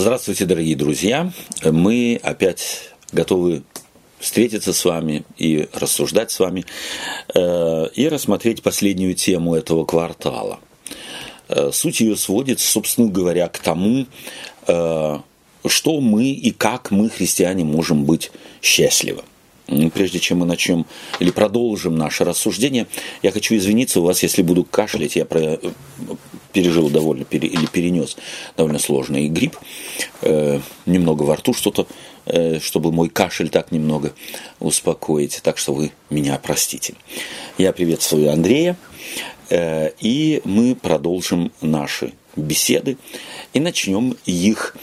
Здравствуйте, дорогие друзья. Мы опять готовы встретиться с вами и рассуждать с вами э, и рассмотреть последнюю тему этого квартала. Э, суть ее сводится, собственно говоря, к тому, э, что мы и как мы, христиане, можем быть счастливы. Прежде чем мы начнем или продолжим наше рассуждение, я хочу извиниться у вас, если буду кашлять. Я про, пережил довольно, пере, или перенес довольно сложный грипп. Э, немного во рту что-то, э, чтобы мой кашель так немного успокоить. Так что вы меня простите. Я приветствую Андрея. Э, и мы продолжим наши беседы. И начнем их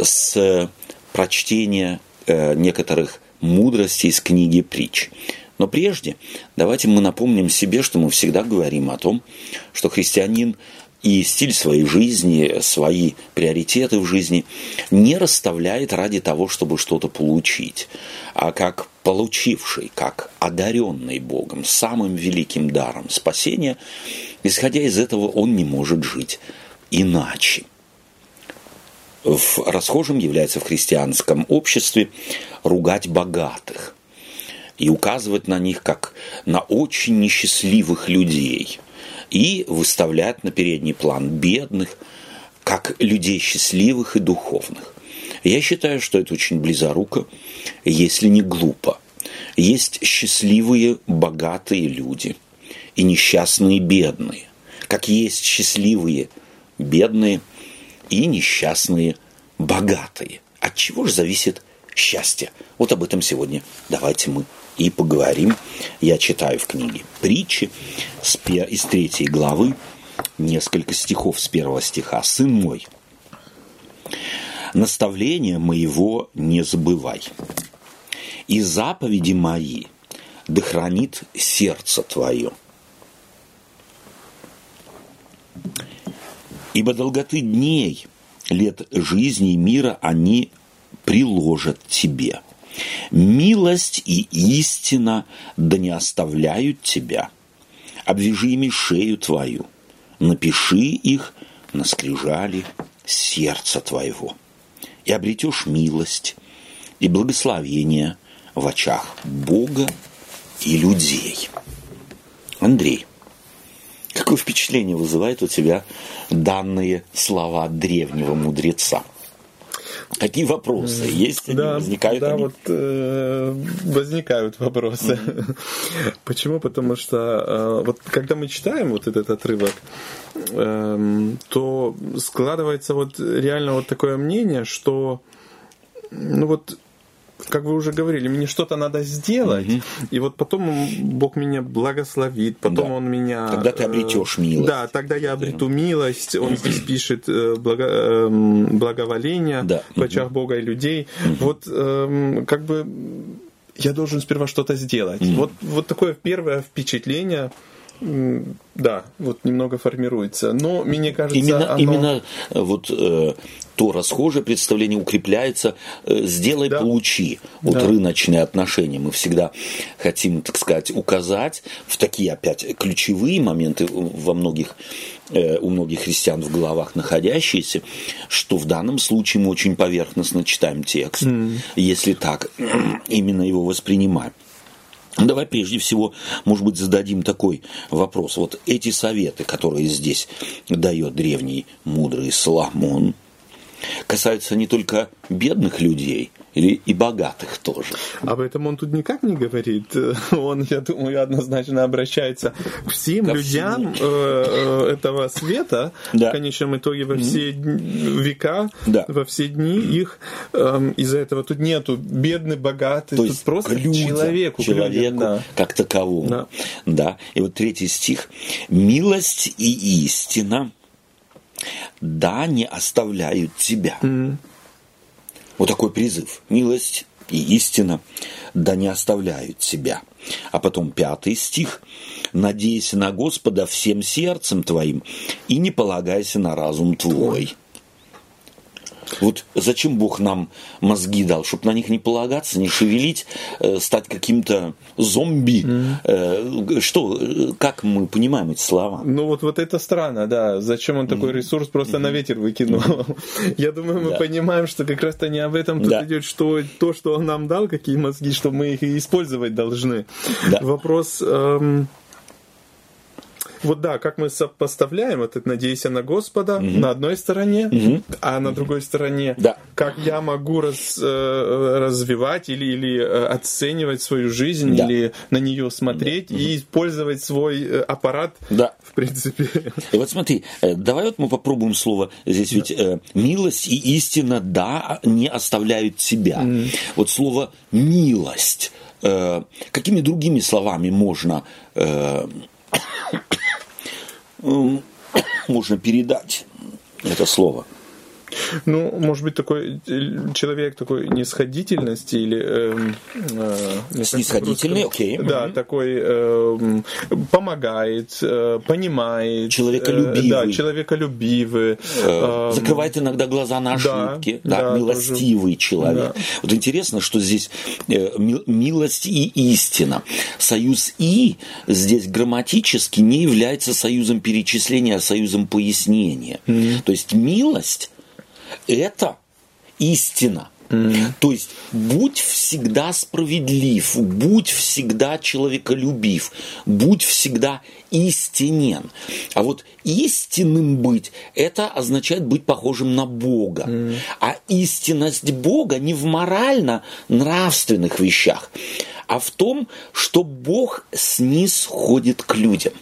с прочтения э, некоторых мудрости из книги притч. Но прежде давайте мы напомним себе, что мы всегда говорим о том, что христианин и стиль своей жизни, свои приоритеты в жизни не расставляет ради того, чтобы что-то получить, а как получивший, как одаренный Богом, самым великим даром спасения, исходя из этого он не может жить иначе в расхожим является в христианском обществе ругать богатых и указывать на них как на очень несчастливых людей и выставлять на передний план бедных как людей счастливых и духовных. Я считаю, что это очень близоруко, если не глупо. Есть счастливые, богатые люди и несчастные, бедные. Как есть счастливые, бедные – и несчастные богатые. От чего же зависит счастье? Вот об этом сегодня давайте мы и поговорим. Я читаю в книге притчи из третьей главы несколько стихов с первого стиха. «Сын мой, наставление моего не забывай, и заповеди мои да хранит сердце твое. Ибо долготы дней, лет жизни и мира они приложат тебе. Милость и истина да не оставляют тебя. Обвяжи ими шею твою, напиши их на скрижали сердца твоего. И обретешь милость и благословение в очах Бога и людей. Андрей, Какое впечатление вызывает у тебя данные слова древнего мудреца? Какие вопросы есть? Они да, возникают? Да, они? вот э, возникают вопросы. Mm-hmm. Почему? Потому что э, вот когда мы читаем вот этот отрывок, э, то складывается вот реально вот такое мнение, что ну вот как вы уже говорили, мне что-то надо сделать, угу. и вот потом Бог меня благословит, потом да. Он меня... Тогда ты обретешь э, милость. Да, тогда я обрету милость. Он здесь пишет э, благо, эм, благоволение да. в очах угу. Бога и людей. Угу. Вот эм, как бы я должен сперва что-то сделать. Угу. Вот, вот такое первое впечатление да, вот немного формируется. Но мне кажется, именно, оно... именно э, вот э, то расхожее представление укрепляется. Э, сделай, да. получи. Вот да. рыночные отношения. Мы всегда хотим, так сказать, указать в такие опять ключевые моменты во многих э, у многих христиан в головах находящиеся, что в данном случае мы очень поверхностно читаем текст, mm. если так именно его воспринимаем. Давай прежде всего, может быть, зададим такой вопрос. Вот эти советы, которые здесь дает древний мудрый Соломон, касаются не только бедных людей – или и богатых тоже. Об этом он тут никак не говорит. Он, я думаю, однозначно обращается к всем Ко людям всем. Э, э, этого света, да. в конечном итоге во все mm-hmm. века, да. во все дни их. Эм, из-за этого тут нету бедный, богатый, То тут есть просто людям, человеку, человеку людям, да. как таковому. Да. да. И вот третий стих. «Милость и истина, да, не оставляют тебя». Mm-hmm. Вот такой призыв. Милость и истина да не оставляют тебя. А потом пятый стих. «Надейся на Господа всем сердцем твоим и не полагайся на разум твой». Вот зачем Бог нам мозги дал? Чтобы на них не полагаться, не шевелить, э, стать каким-то зомби. Mm-hmm. Что, как мы понимаем эти слова? Ну вот, вот это странно, да. Зачем он такой ресурс просто mm-hmm. на ветер выкинул? Я думаю, мы да. понимаем, что как раз-то не об этом тут да. идет, что то, что он нам дал, какие мозги, что мы их использовать должны. Да. Вопрос... Эм, вот да, как мы сопоставляем вот это «надейся на Господа» угу. на одной стороне, угу. а на другой стороне, да. как я могу раз, э, развивать или, или э, оценивать свою жизнь, да. или на нее смотреть да. и использовать свой э, аппарат, да. в принципе. И вот смотри, давай вот мы попробуем слово здесь, да. ведь э, милость и истина, да, не оставляют тебя. Угу. Вот слово «милость», э, какими другими словами можно... Э, можно передать это слово. Ну, может быть, такой э, человек такой нисходительности или... Э, э, Снисходительный, окей. Okay. Да, угу. такой э, помогает, э, понимает. Человеколюбивый. Э, да, человеколюбивый. Э, э, закрывает иногда глаза на ошибки. Да, да, да милостивый тоже. человек. Да. Вот интересно, что здесь э, милость и истина. Союз «и» здесь грамматически не является союзом перечисления, а союзом пояснения. Mm. То есть милость это истина. Mm. То есть будь всегда справедлив, будь всегда человеколюбив, будь всегда истинен. А вот истинным быть, это означает быть похожим на Бога. Mm. А истинность Бога не в морально-нравственных вещах, а в том, что Бог снисходит к людям.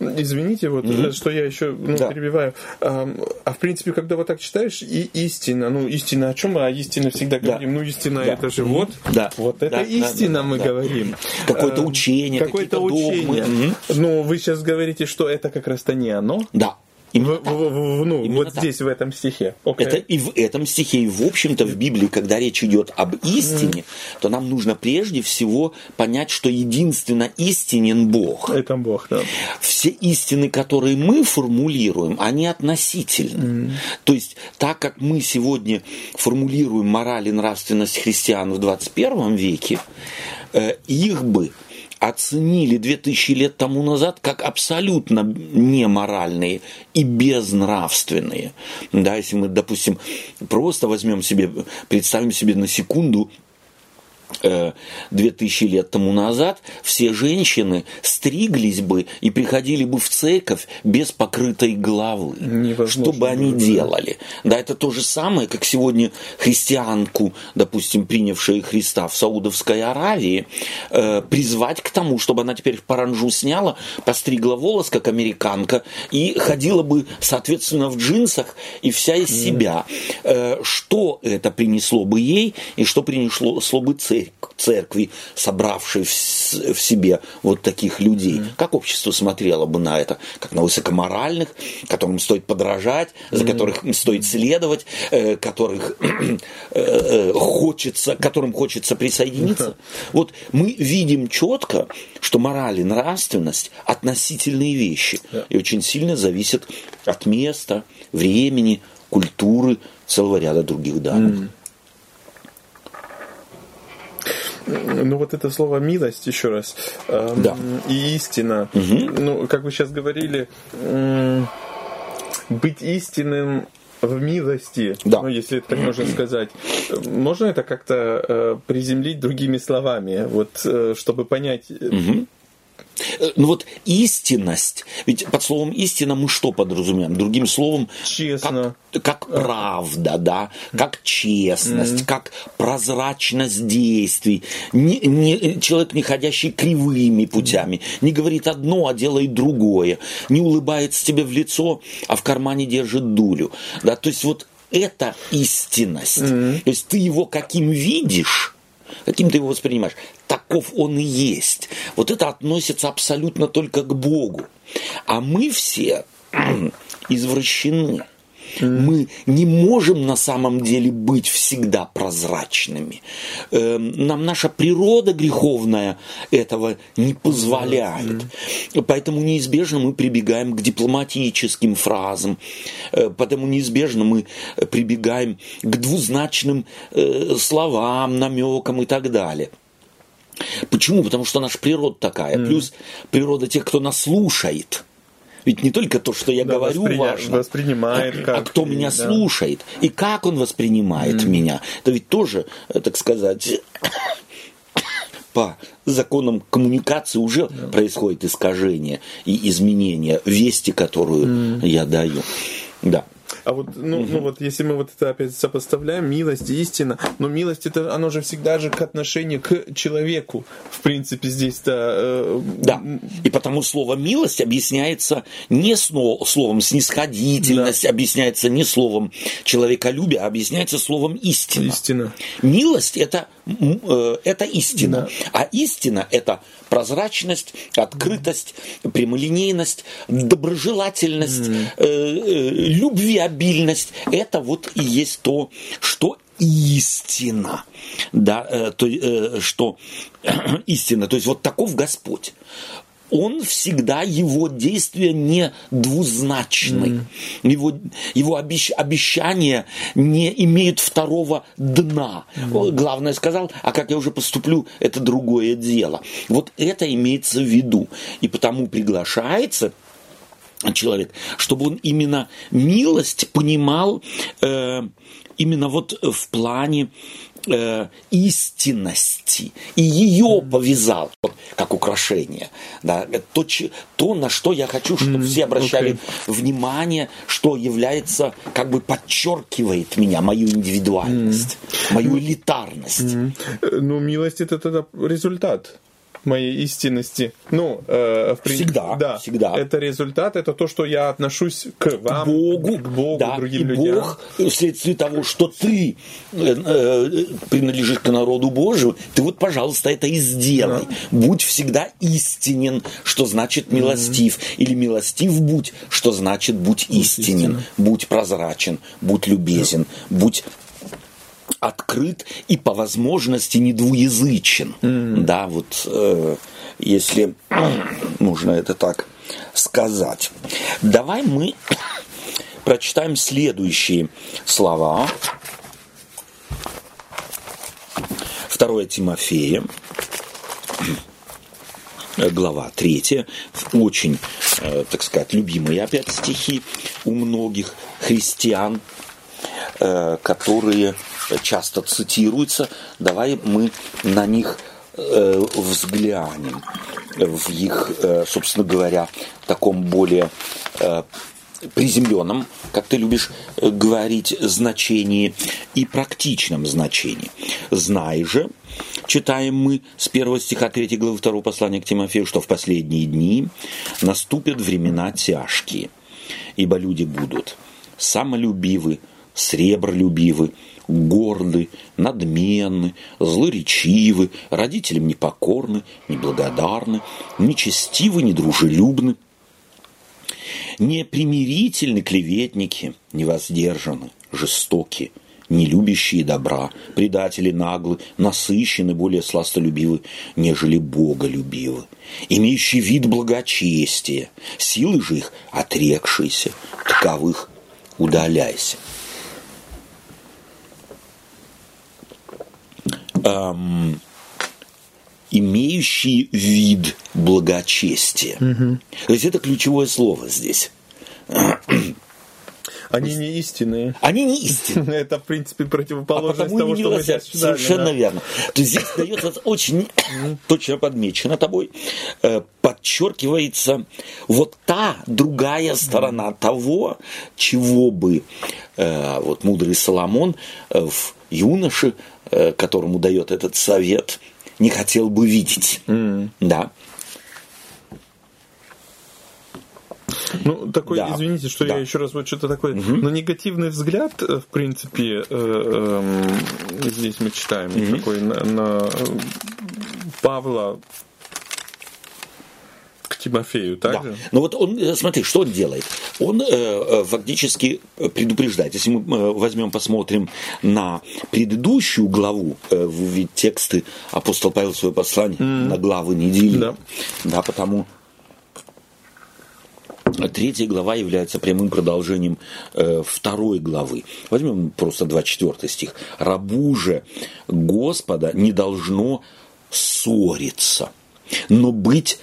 Извините, вот mm-hmm. что я еще ну, да. перебиваю. А, а в принципе, когда вот так читаешь, и истина, ну истина о чем мы? О истине всегда говорим. Да. Ну истина да. это же mm-hmm. вот, да. вот это да. истина да. мы да. говорим. Какое-то а, учение, какое-то учение. Mm-hmm. Ну вы сейчас говорите, что это как раз-то не оно. Да. Именно в, так. В, в, ну, Именно вот так. здесь, в этом стихе. Okay. Это и в этом стихе, и в общем-то в Библии, когда речь идет об истине, mm. то нам нужно прежде всего понять, что единственно истинен Бог. Это Бог, да. Все истины, которые мы формулируем, они относительны. Mm. То есть, так как мы сегодня формулируем мораль и нравственность христиан в 21 веке, э, их бы оценили 2000 лет тому назад как абсолютно неморальные и безнравственные. Да, если мы, допустим, просто возьмем себе, представим себе на секунду две тысячи лет тому назад все женщины стриглись бы и приходили бы в церковь без покрытой головы. Невозможно что бы они делали? Да, это то же самое, как сегодня христианку, допустим, принявшая Христа в Саудовской Аравии, э, призвать к тому, чтобы она теперь в паранжу сняла, постригла волос, как американка, и ходила бы, соответственно, в джинсах и вся из себя. Э, что это принесло бы ей и что принесло бы церкви? Церкви, собравшей в, себе вот таких людей. Mm-hmm. Как общество смотрело бы на это? Как на высокоморальных, которым стоит подражать, за mm-hmm. которых стоит следовать, э, которых э, э, хочется, которым хочется присоединиться? Mm-hmm. Вот мы видим четко, что мораль и нравственность относительные вещи yeah. и очень сильно зависят от места, времени, культуры, целого ряда других данных. Mm. Ну вот это слово милость еще раз эм, да. и истина. Угу. Ну как вы сейчас говорили, быть истинным в милости, да. ну, если это так можно сказать. Можно это как-то э, приземлить другими словами, вот, э, чтобы понять, угу. Э, ну вот истинность, ведь под словом истина мы что подразумеваем? Другим словом, честно, как, как правда, да, как честность, mm. как прозрачность действий. Не, не, человек, не ходящий кривыми путями, не говорит одно, а делает другое, не улыбается тебе в лицо, а в кармане держит дулю. Да, то есть вот это истинность. Mm. То есть ты его каким видишь, каким ты его воспринимаешь, таков он и есть. Вот это относится абсолютно только к Богу. А мы все извращены. Мы не можем на самом деле быть всегда прозрачными. Эм, нам наша природа греховная этого не позволяет. Поэтому неизбежно мы прибегаем к дипломатическим фразам, э, поэтому неизбежно мы прибегаем к двузначным э, словам, намекам и так далее. Почему? Потому что наша природа такая. Mm. Плюс природа тех, кто нас слушает. Ведь не только то, что я да, говорю, воспри... важно, воспринимает а как, а кто меня да. слушает и как он воспринимает mm. меня. Это ведь тоже, э, так сказать, по законам коммуникации уже да. происходит искажение и изменение вести, которую mm. я даю. Да. А вот, ну, угу. ну вот, если мы вот это опять сопоставляем, милость и истина, но милость это, оно же всегда же к отношению к человеку, в принципе, здесь-то. Э, да, и потому слово милость объясняется не словом снисходительность, да. объясняется не словом человеколюбие, а объясняется словом истина. Истина. Милость это, э, это истина, да. а истина это прозрачность, открытость, прямолинейность, доброжелательность, mm. э, э, любвеобильность. Это вот и есть то, что истина, да, э, то, э, что истина, то есть вот таков Господь он всегда, его действия не двузначны. Mm. Его, его обещ, обещания не имеют второго дна. Mm. Главное сказал, а как я уже поступлю, это другое дело. Вот это имеется в виду. И потому приглашается человек, чтобы он именно милость понимал э, именно вот в плане э, истинности и ее повязал вот, как украшение. Да, то, то, на что я хочу, чтобы все обращали okay. внимание, что является, как бы подчеркивает меня, мою индивидуальность, mm. мою элитарность. Mm. Ну, милость это тогда результат моей истинности. Ну, э, в принципе, всегда, да, всегда. Это результат, это то, что я отношусь к вам, к Богу, к Богу, да, другим и людям. Бог вследствие того, что ты э, э, принадлежишь к народу Божию, ты вот, пожалуйста, это и сделай. Да. Будь всегда истинен, что значит милостив, mm-hmm. или милостив будь, что значит будь истинен, будь, будь прозрачен, будь любезен, да. будь открыт и по возможности не двуязычен. Mm. Да, вот э, если нужно это так сказать. Давай мы прочитаем следующие слова. Второе Тимофея, глава 3, очень, э, так сказать, любимые опять стихи у многих христиан, э, которые часто цитируются, давай мы на них э, взглянем в их, э, собственно говоря, таком более э, приземленном, как ты любишь говорить, значении и практичном значении. Знай же, читаем мы с первого стиха 3 главы 2 послания к Тимофею, что в последние дни наступят времена тяжкие, ибо люди будут самолюбивы, сребролюбивы, горды, надменны, злоречивы, родителям непокорны, неблагодарны, нечестивы, недружелюбны, непримирительны клеветники, невоздержаны, жестоки, не любящие добра, предатели наглы, насыщены, более сластолюбивы, нежели боголюбивы, имеющие вид благочестия, силы же их отрекшиеся, таковых удаляйся. Эм, имеющие вид благочестия. Угу. То есть это ключевое слово здесь. Они не истинные. Они не истинные. Это, в принципе, противоположность а того, что мы сейчас читали. Совершенно да. верно. То есть здесь дается очень точно подмечено тобой, э, подчеркивается вот та другая сторона того, чего бы э, вот мудрый Соломон э, в юноше которому дает этот совет, не хотел бы видеть. Да. Ну, такой, да. извините, что да. я еще раз вот что-то такое. Угу. Но негативный взгляд, э, в принципе, э, э, здесь мы читаем угу. такой на, на Павла Тимофею, так да. Ну вот он, э, смотри, что он делает? Он э, э фактически предупреждает. Если мы возьмем, посмотрим на предыдущую главу, э, ведь тексты апостол Павел свое послание mm. на главы не делил. Да. да, потому Третья глава является прямым продолжением э, второй главы. Возьмем просто 24 стих. «Рабу же Господа не должно ссориться, но быть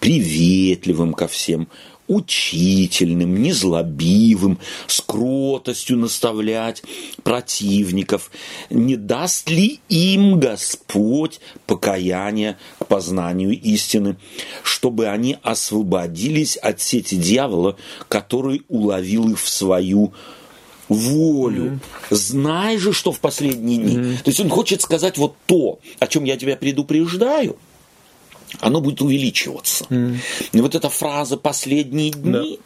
приветливым ко всем, учительным, незлобивым, с кротостью наставлять противников. Не даст ли им Господь покаяние к познанию истины, чтобы они освободились от сети дьявола, который уловил их в свою волю. Mm-hmm. Знай же, что в последние дни. Mm-hmm. То есть он хочет сказать вот то, о чем я тебя предупреждаю – оно будет увеличиваться. Mm. И вот эта фраза «последние дни»,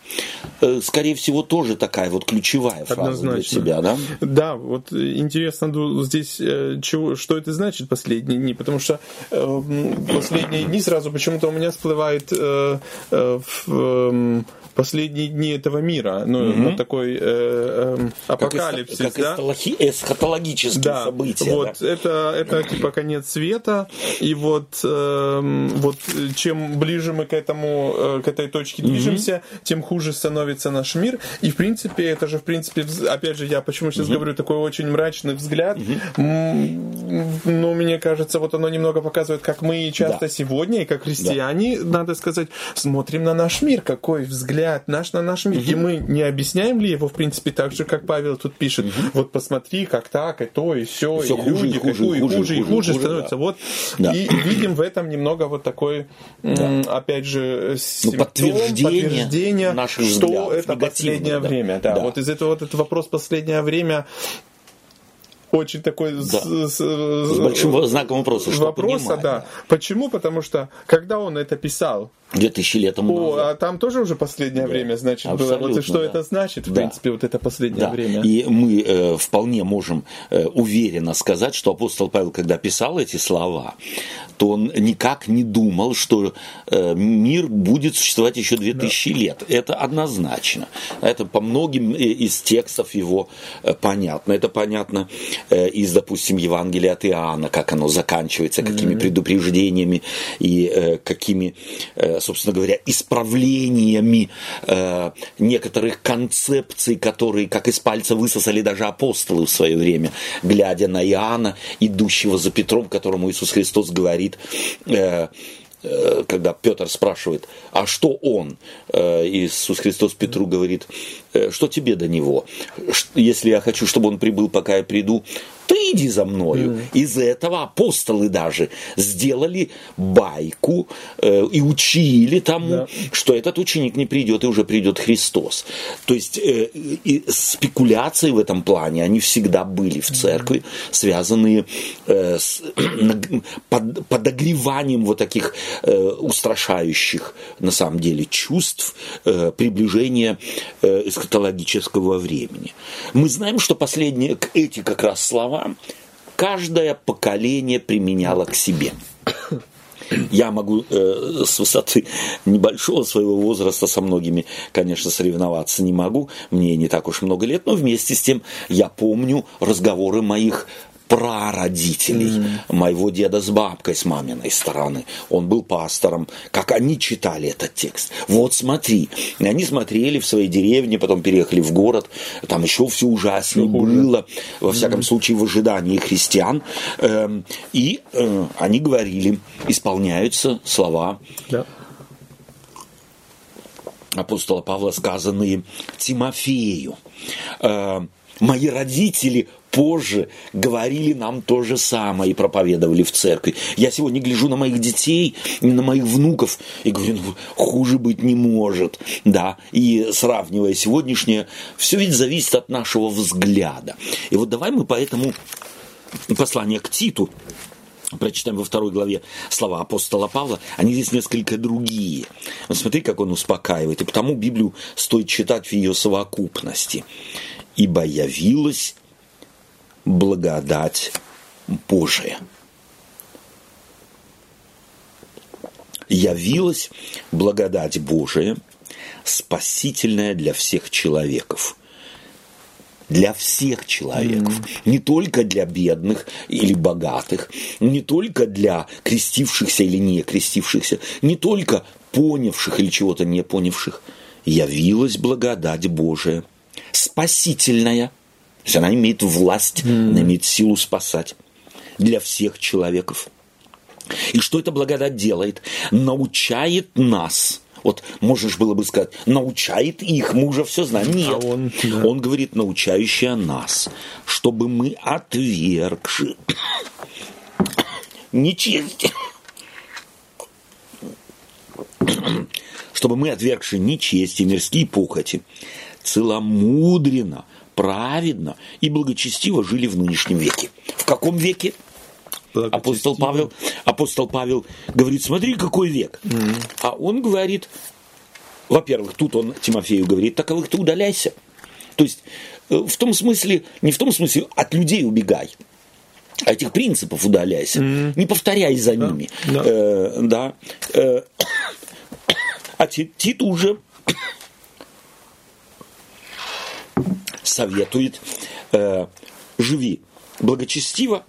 да. Э, скорее всего, тоже такая вот ключевая фраза Однозначно. для себя, да? Да, вот интересно здесь, э, чего, что это значит «последние дни», потому что э, «последние дни» сразу почему-то у меня всплывает э, в... Последние дни этого мира, ну, угу. вот такой э, э, апокалипсис, как, да? эсхатологические да, события. Вот да. это это типа конец света, и вот э, вот чем ближе мы к этому э, к этой точке угу. движемся, тем хуже становится наш мир, и в принципе это же в принципе опять же я почему сейчас угу. говорю такой очень мрачный взгляд, угу. но мне кажется вот оно немного показывает, как мы часто да. сегодня и как христиане, да. надо сказать, смотрим на наш мир, какой взгляд взгляд наш на наш мир. Угу. И мы не объясняем ли его, в принципе, так же, как Павел тут пишет. Угу. Вот посмотри, как так, и то, и все, и, и хуже, люди, и хуже, какую, и хуже, хуже, и хуже, хуже становятся. Да. Вот. Да. И видим в этом немного вот такой, да. опять же, симптом, ну, подтверждение, подтверждение наших что взглядов, это последнее да. время. Да. Да. Вот из этого вот этот вопрос последнее время очень такой да. с, с, с большим знаком вопроса. Что вопроса, да. Почему? Потому что когда он это писал, Две тысячи лет тому О, назад. а там тоже уже последнее да. время, значит, было. Вот и что да. это значит, в да. принципе, вот это последнее да. время. И мы э, вполне можем э, уверенно сказать, что апостол Павел, когда писал эти слова, то он никак не думал, что э, мир будет существовать еще две тысячи да. лет. Это однозначно. Это по многим э, из текстов его э, понятно. Это понятно э, из, допустим, Евангелия от Иоанна, как оно заканчивается, какими mm-hmm. предупреждениями и э, какими э, собственно говоря, исправлениями э, некоторых концепций, которые, как из пальца высосали даже апостолы в свое время, глядя на Иоанна, идущего за Петром, которому Иисус Христос говорит, э, э когда Петр спрашивает, а что он? Э, Иисус Христос Петру говорит, «Э, что тебе до него? Если я хочу, чтобы он прибыл, пока я приду, ты иди за мною. Mm. Из этого апостолы даже сделали байку э, и учили тому, да. что этот ученик не придет, и уже придет Христос. То есть э, и спекуляции в этом плане, они всегда были в церкви, mm. связанные э, с под, подогреванием вот таких э, устрашающих, на самом деле, чувств э, приближения э, эскатологического времени. Мы знаем, что последние эти как раз слова каждое поколение применяло к себе. Я могу э, с высоты небольшого своего возраста со многими, конечно, соревноваться не могу. Мне не так уж много лет, но вместе с тем я помню разговоры моих прародителей mm. моего деда с бабкой с маминой стороны. Он был пастором. Как они читали этот текст. Вот смотри. И они смотрели в своей деревне, потом переехали в город. Там еще все ужаснее все было. Во всяком mm. случае, в ожидании христиан. Эм, и э, они говорили, исполняются слова да апостола Павла, сказанные Тимофею. Э, мои родители позже говорили нам то же самое и проповедовали в церкви. Я сегодня гляжу на моих детей, на моих внуков и говорю, ну, хуже быть не может. Да, и сравнивая сегодняшнее, все ведь зависит от нашего взгляда. И вот давай мы поэтому послание к Титу прочитаем во второй главе слова апостола Павла, они здесь несколько другие. Вот смотри, как он успокаивает. И потому Библию стоит читать в ее совокупности. «Ибо явилась благодать Божия. явилась благодать Божия, спасительная для всех человеков. Для всех человеков, mm. не только для бедных или богатых, не только для крестившихся или не крестившихся, не только понявших или чего-то не понявших, явилась благодать Божия, спасительная. То есть она имеет власть, mm. она имеет силу спасать для всех человеков. И что эта благодать делает? Научает нас – вот можешь было бы сказать, научает их, мы уже все знаем. А Нет, а он, да. он говорит, научающая нас, чтобы мы отвергши нечестие, чтобы мы, отвергши нечестие, мирские похоти, целомудренно, праведно и благочестиво жили в нынешнем веке. В каком веке? Апостол Павел, апостол Павел говорит, смотри, какой век. Mm-hmm. А он говорит, во-первых, тут он Тимофею говорит, таковых ты удаляйся. То есть э, в том смысле, не в том смысле, от людей убегай. А этих принципов удаляйся. Mm-hmm. Не повторяй за да, ними. Да. Э, да. Э, а Тит уже советует, э, живи благочестиво,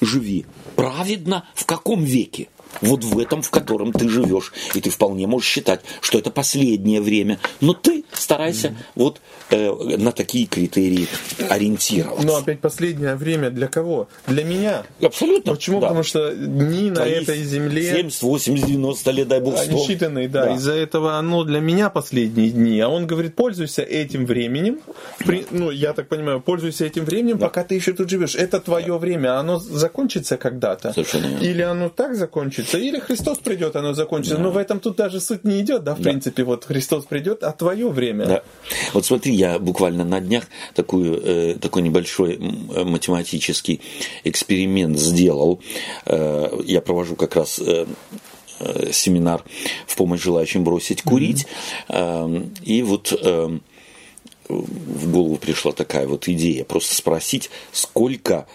живи праведно в каком веке? Вот в этом, в котором ты живешь. И ты вполне можешь считать, что это последнее время. Но ты старайся mm-hmm. вот э, на такие критерии ориентироваться. Но опять последнее время для кого? Для меня. Абсолютно. Почему? Да. Потому что дни на этой земле... 70, 80, 90 лет, дай бог, 100. Они считанные, да. да. Из-за этого оно для меня последние дни. А он говорит, пользуйся этим временем. При, ну, я так понимаю, пользуйся этим временем, да. пока ты еще тут живешь. Это твое да. время. Оно закончится когда-то. Совершенно Или оно так закончится, или Христос придет, оно закончится. Да. Но в этом тут даже суть не идет, да, в да. принципе. Вот Христос придет, а твое время. Да. Вот смотри, я буквально на днях такую, э, такой небольшой э, математический эксперимент сделал. Э, я провожу как раз э, э, семинар в помощь желающим бросить курить. Mm-hmm. И вот э, в голову пришла такая вот идея, просто спросить, сколько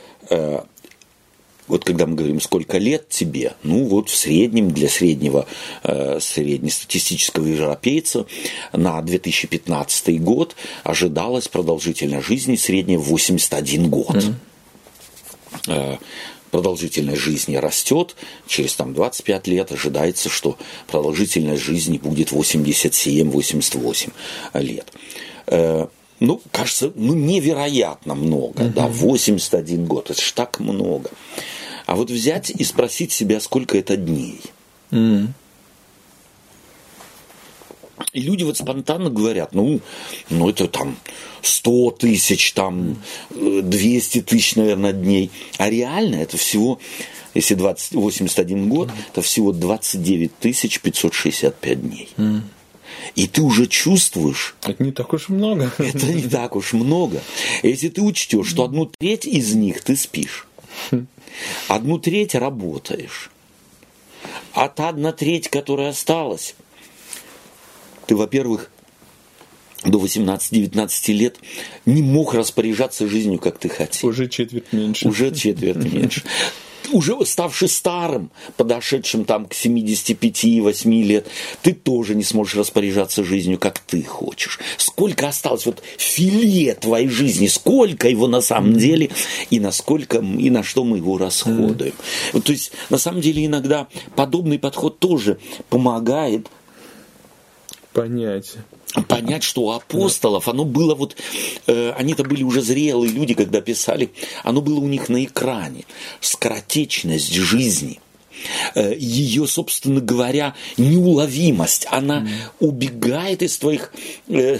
вот когда мы говорим, сколько лет тебе, ну вот в среднем для среднего э, среднестатистического европейца на 2015 год ожидалась продолжительность жизни средняя 81 год. Mm-hmm. Продолжительность жизни растет, через там, 25 лет ожидается, что продолжительность жизни будет 87-88 лет. Э, ну, кажется, ну, невероятно много, mm-hmm. да, 81 год, это ж так много. А вот взять и спросить себя, сколько это дней. Mm. И люди вот спонтанно говорят, ну, ну это там 100 тысяч, там 200 тысяч, наверное, дней. А реально это всего, если 20, 81 год, это всего 29 тысяч 565 дней. Mm. И ты уже чувствуешь... Это не так уж много. Это не так уж много. Если ты учтешь, что одну треть из них ты спишь. Одну треть работаешь. А та одна треть, которая осталась, ты, во-первых, до 18-19 лет не мог распоряжаться жизнью, как ты хотел. Уже четверть меньше. Уже четверть меньше уже ставший старым, подошедшим там к 75-8 лет, ты тоже не сможешь распоряжаться жизнью, как ты хочешь. Сколько осталось вот филе твоей жизни, сколько его на самом деле, и насколько и на что мы его расходуем. Вот, то есть, на самом деле, иногда подобный подход тоже помогает понять понять, что у апостолов оно было вот, э, они-то были уже зрелые люди, когда писали, оно было у них на экране, скоротечность жизни – ее, собственно говоря, неуловимость. Она mm. убегает из твоих э,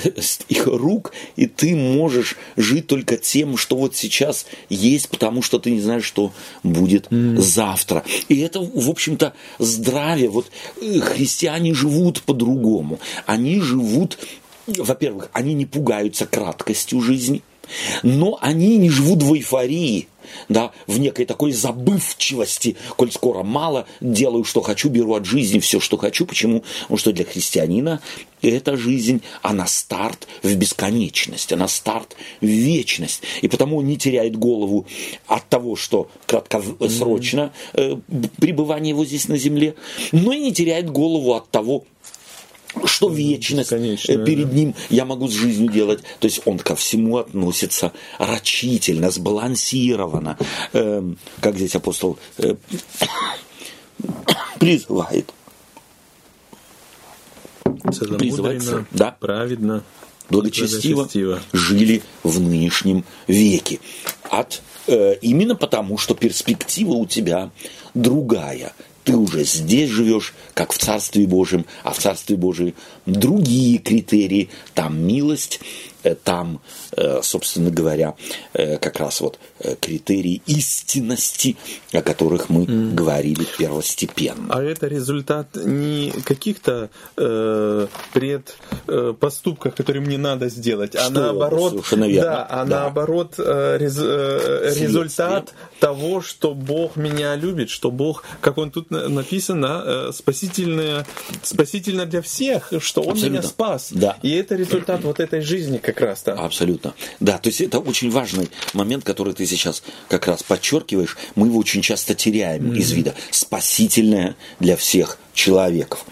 их рук, и ты можешь жить только тем, что вот сейчас есть, потому что ты не знаешь, что будет mm. завтра. И это, в общем-то, здравие. Вот э, христиане живут по-другому. Они живут, во-первых, они не пугаются краткостью жизни но они не живут в эйфории, да, в некой такой забывчивости, коль скоро мало, делаю, что хочу, беру от жизни все, что хочу. Почему? Потому что для христианина эта жизнь, она старт в бесконечность, она старт в вечность. И потому он не теряет голову от того, что краткосрочно э, пребывание его здесь на земле, но и не теряет голову от того, что вечность Конечно, перед да. ним я могу с жизнью делать. То есть он ко всему относится рачительно, сбалансированно. Эм, как здесь апостол э, призывает. Призывается, да, праведно, благочестиво, благочестиво жили в нынешнем веке. От, э, именно потому, что перспектива у тебя другая ты уже здесь живешь, как в Царстве Божьем, а в Царстве Божьем другие критерии, там милость, Э, там, э, собственно говоря, э, как раз вот критерии истинности, о которых мы mm. говорили первостепенно. А это результат не каких-то э, предпоступках, которые мне надо сделать, а Что? наоборот, да, а да. наоборот э, рез, э, результат того, что Бог меня любит, что Бог, как он тут написано, спасительное, спасительно для всех, что Он Абсолютно. меня спас. Да. И это результат вот этой жизни, как раз. Да. Абсолютно. Да, то есть это очень важный момент, который ты сейчас как раз подчеркиваешь. Мы его очень часто теряем mm-hmm. из вида. Спасительное для всех человеков.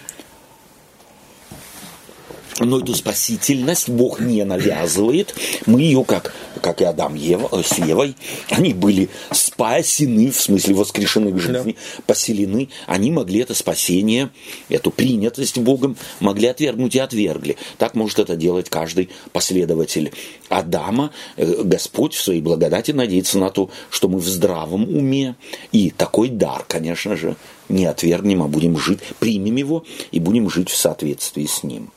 Но эту спасительность Бог не навязывает. Мы ее, как, как и Адам Ева, с Евой, они были спасены, в смысле воскрешены к жизни, да. поселены. Они могли это спасение, эту принятость Богом, могли отвергнуть и отвергли. Так может это делать каждый последователь Адама. Э, Господь в своей благодати надеется на то, что мы в здравом уме. И такой дар, конечно же, не отвергнем, а будем жить, примем его и будем жить в соответствии с ним.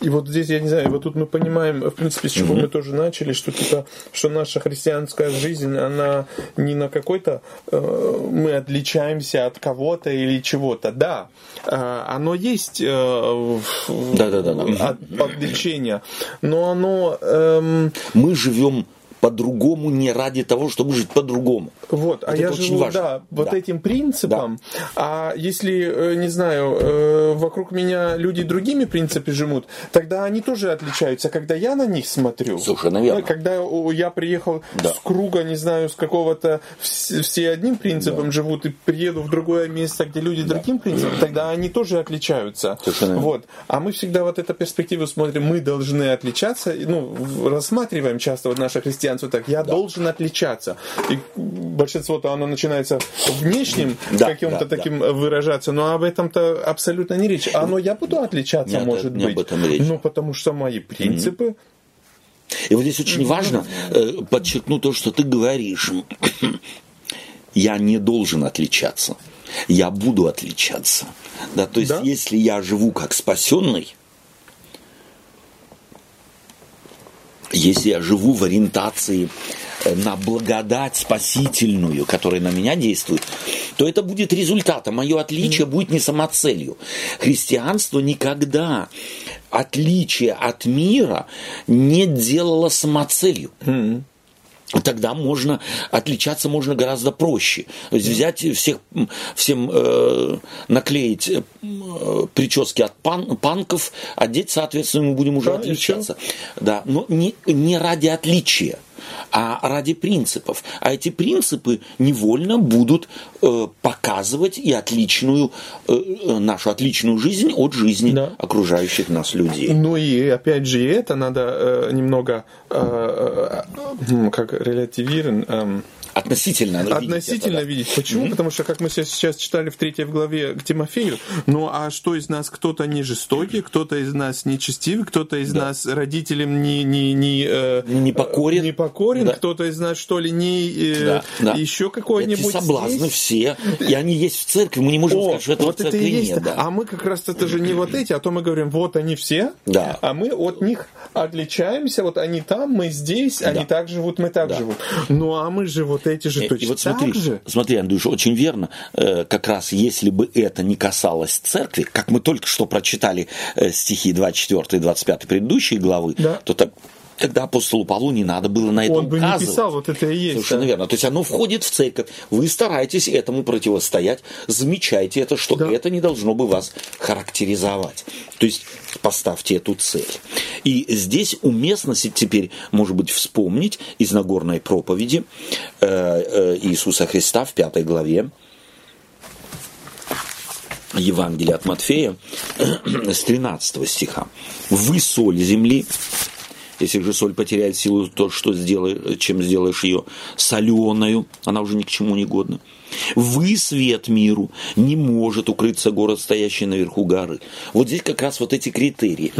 И вот здесь, я не знаю, вот тут мы понимаем, в принципе, с чего mm-hmm. мы тоже начали, что типа, что наша христианская жизнь, она не на какой-то, э, мы отличаемся от кого-то или чего-то. Да, э, оно есть э, да, да, да, да. от отличения, но оно... Э, мы живем по-другому не ради того, чтобы жить по-другому. Вот, вот а я живу, важно. да, вот да. этим принципом. Да. А если, э, не знаю, э, вокруг меня люди другими принципами живут, тогда они тоже отличаются, когда я на них смотрю. Слушай, наверное. Когда я приехал да. с круга, не знаю, с какого-то, все одним принципом да. живут, и приеду в другое место, где люди да. другим принципом, тогда они тоже отличаются. Совершенно вот. А мы всегда вот эту перспективу смотрим, мы должны отличаться, ну, рассматриваем часто вот наше христианство итальянцу так, я да. должен отличаться. И большинство-то оно начинается внешним да, каким-то да, таким да. выражаться, но об этом-то абсолютно не речь. Оно я буду отличаться, Нет, может не быть. Об этом речь. Ну, потому что мои принципы. Mm-hmm. И вот здесь очень важно э, подчеркнуть то, что ты говоришь. Я не должен отличаться. Я буду отличаться. Да, то есть, да? если я живу как спасенный, если я живу в ориентации э, на благодать спасительную, которая на меня действует, то это будет результатом. Мое отличие будет не самоцелью. Христианство никогда отличие от мира не делало самоцелью. Mm-hmm тогда можно отличаться можно гораздо проще. То есть взять всех, всем э, наклеить э, прически от пан, панков, одеть, соответственно, мы будем уже да, отличаться. Да, но не, не ради отличия а ради принципов. А эти принципы невольно будут э, показывать и отличную, э, э, нашу отличную жизнь от жизни да. окружающих нас людей. Ну и опять же, это надо э, немного э, э, как релятивировать. Э, Относительно видеть. Относительно это, да. видеть. Почему? Mm-hmm. Потому что, как мы сейчас читали в третьей главе к Тимофею, ну а что из нас кто-то не жестокий, кто-то из нас нечестивый, кто-то из да. нас родителям не, не, не, э, не покорен, не покорен да. кто-то из нас что ли не э, да, да. еще какой-нибудь. Эти соблазны здесь? все, и они есть в церкви, мы не можем О, сказать, что это вот в церкви это и есть. нет. Да. А мы как раз это же не вот эти, а то мы говорим, вот они все, да. а мы от них отличаемся, вот они там, мы здесь, да. они так живут, мы так да. живут. Ну а мы же вот вот эти же точно и вот смотри, так же. Смотри, Андрюш, очень верно. Э, как раз если бы это не касалось церкви, как мы только что прочитали э, стихи 24 и 25 предыдущей главы, да. то так когда апостолу Павлу не надо было на это Он бы указывать. не писал, вот это и есть. Совершенно да. верно. То есть оно входит в церковь. Вы стараетесь этому противостоять, замечайте это, что Да. это не должно бы вас характеризовать. То есть поставьте эту цель. И здесь уместно теперь, может быть, вспомнить из Нагорной проповеди э, э, Иисуса Христа в пятой главе, Евангелия от Матфея с 13 стиха. «Вы соль земли, если же соль потеряет силу, то что сделаешь, чем сделаешь ее соленою, она уже ни к чему не годна. Вы свет миру, не может укрыться город, стоящий наверху горы. Вот здесь как раз вот эти критерии.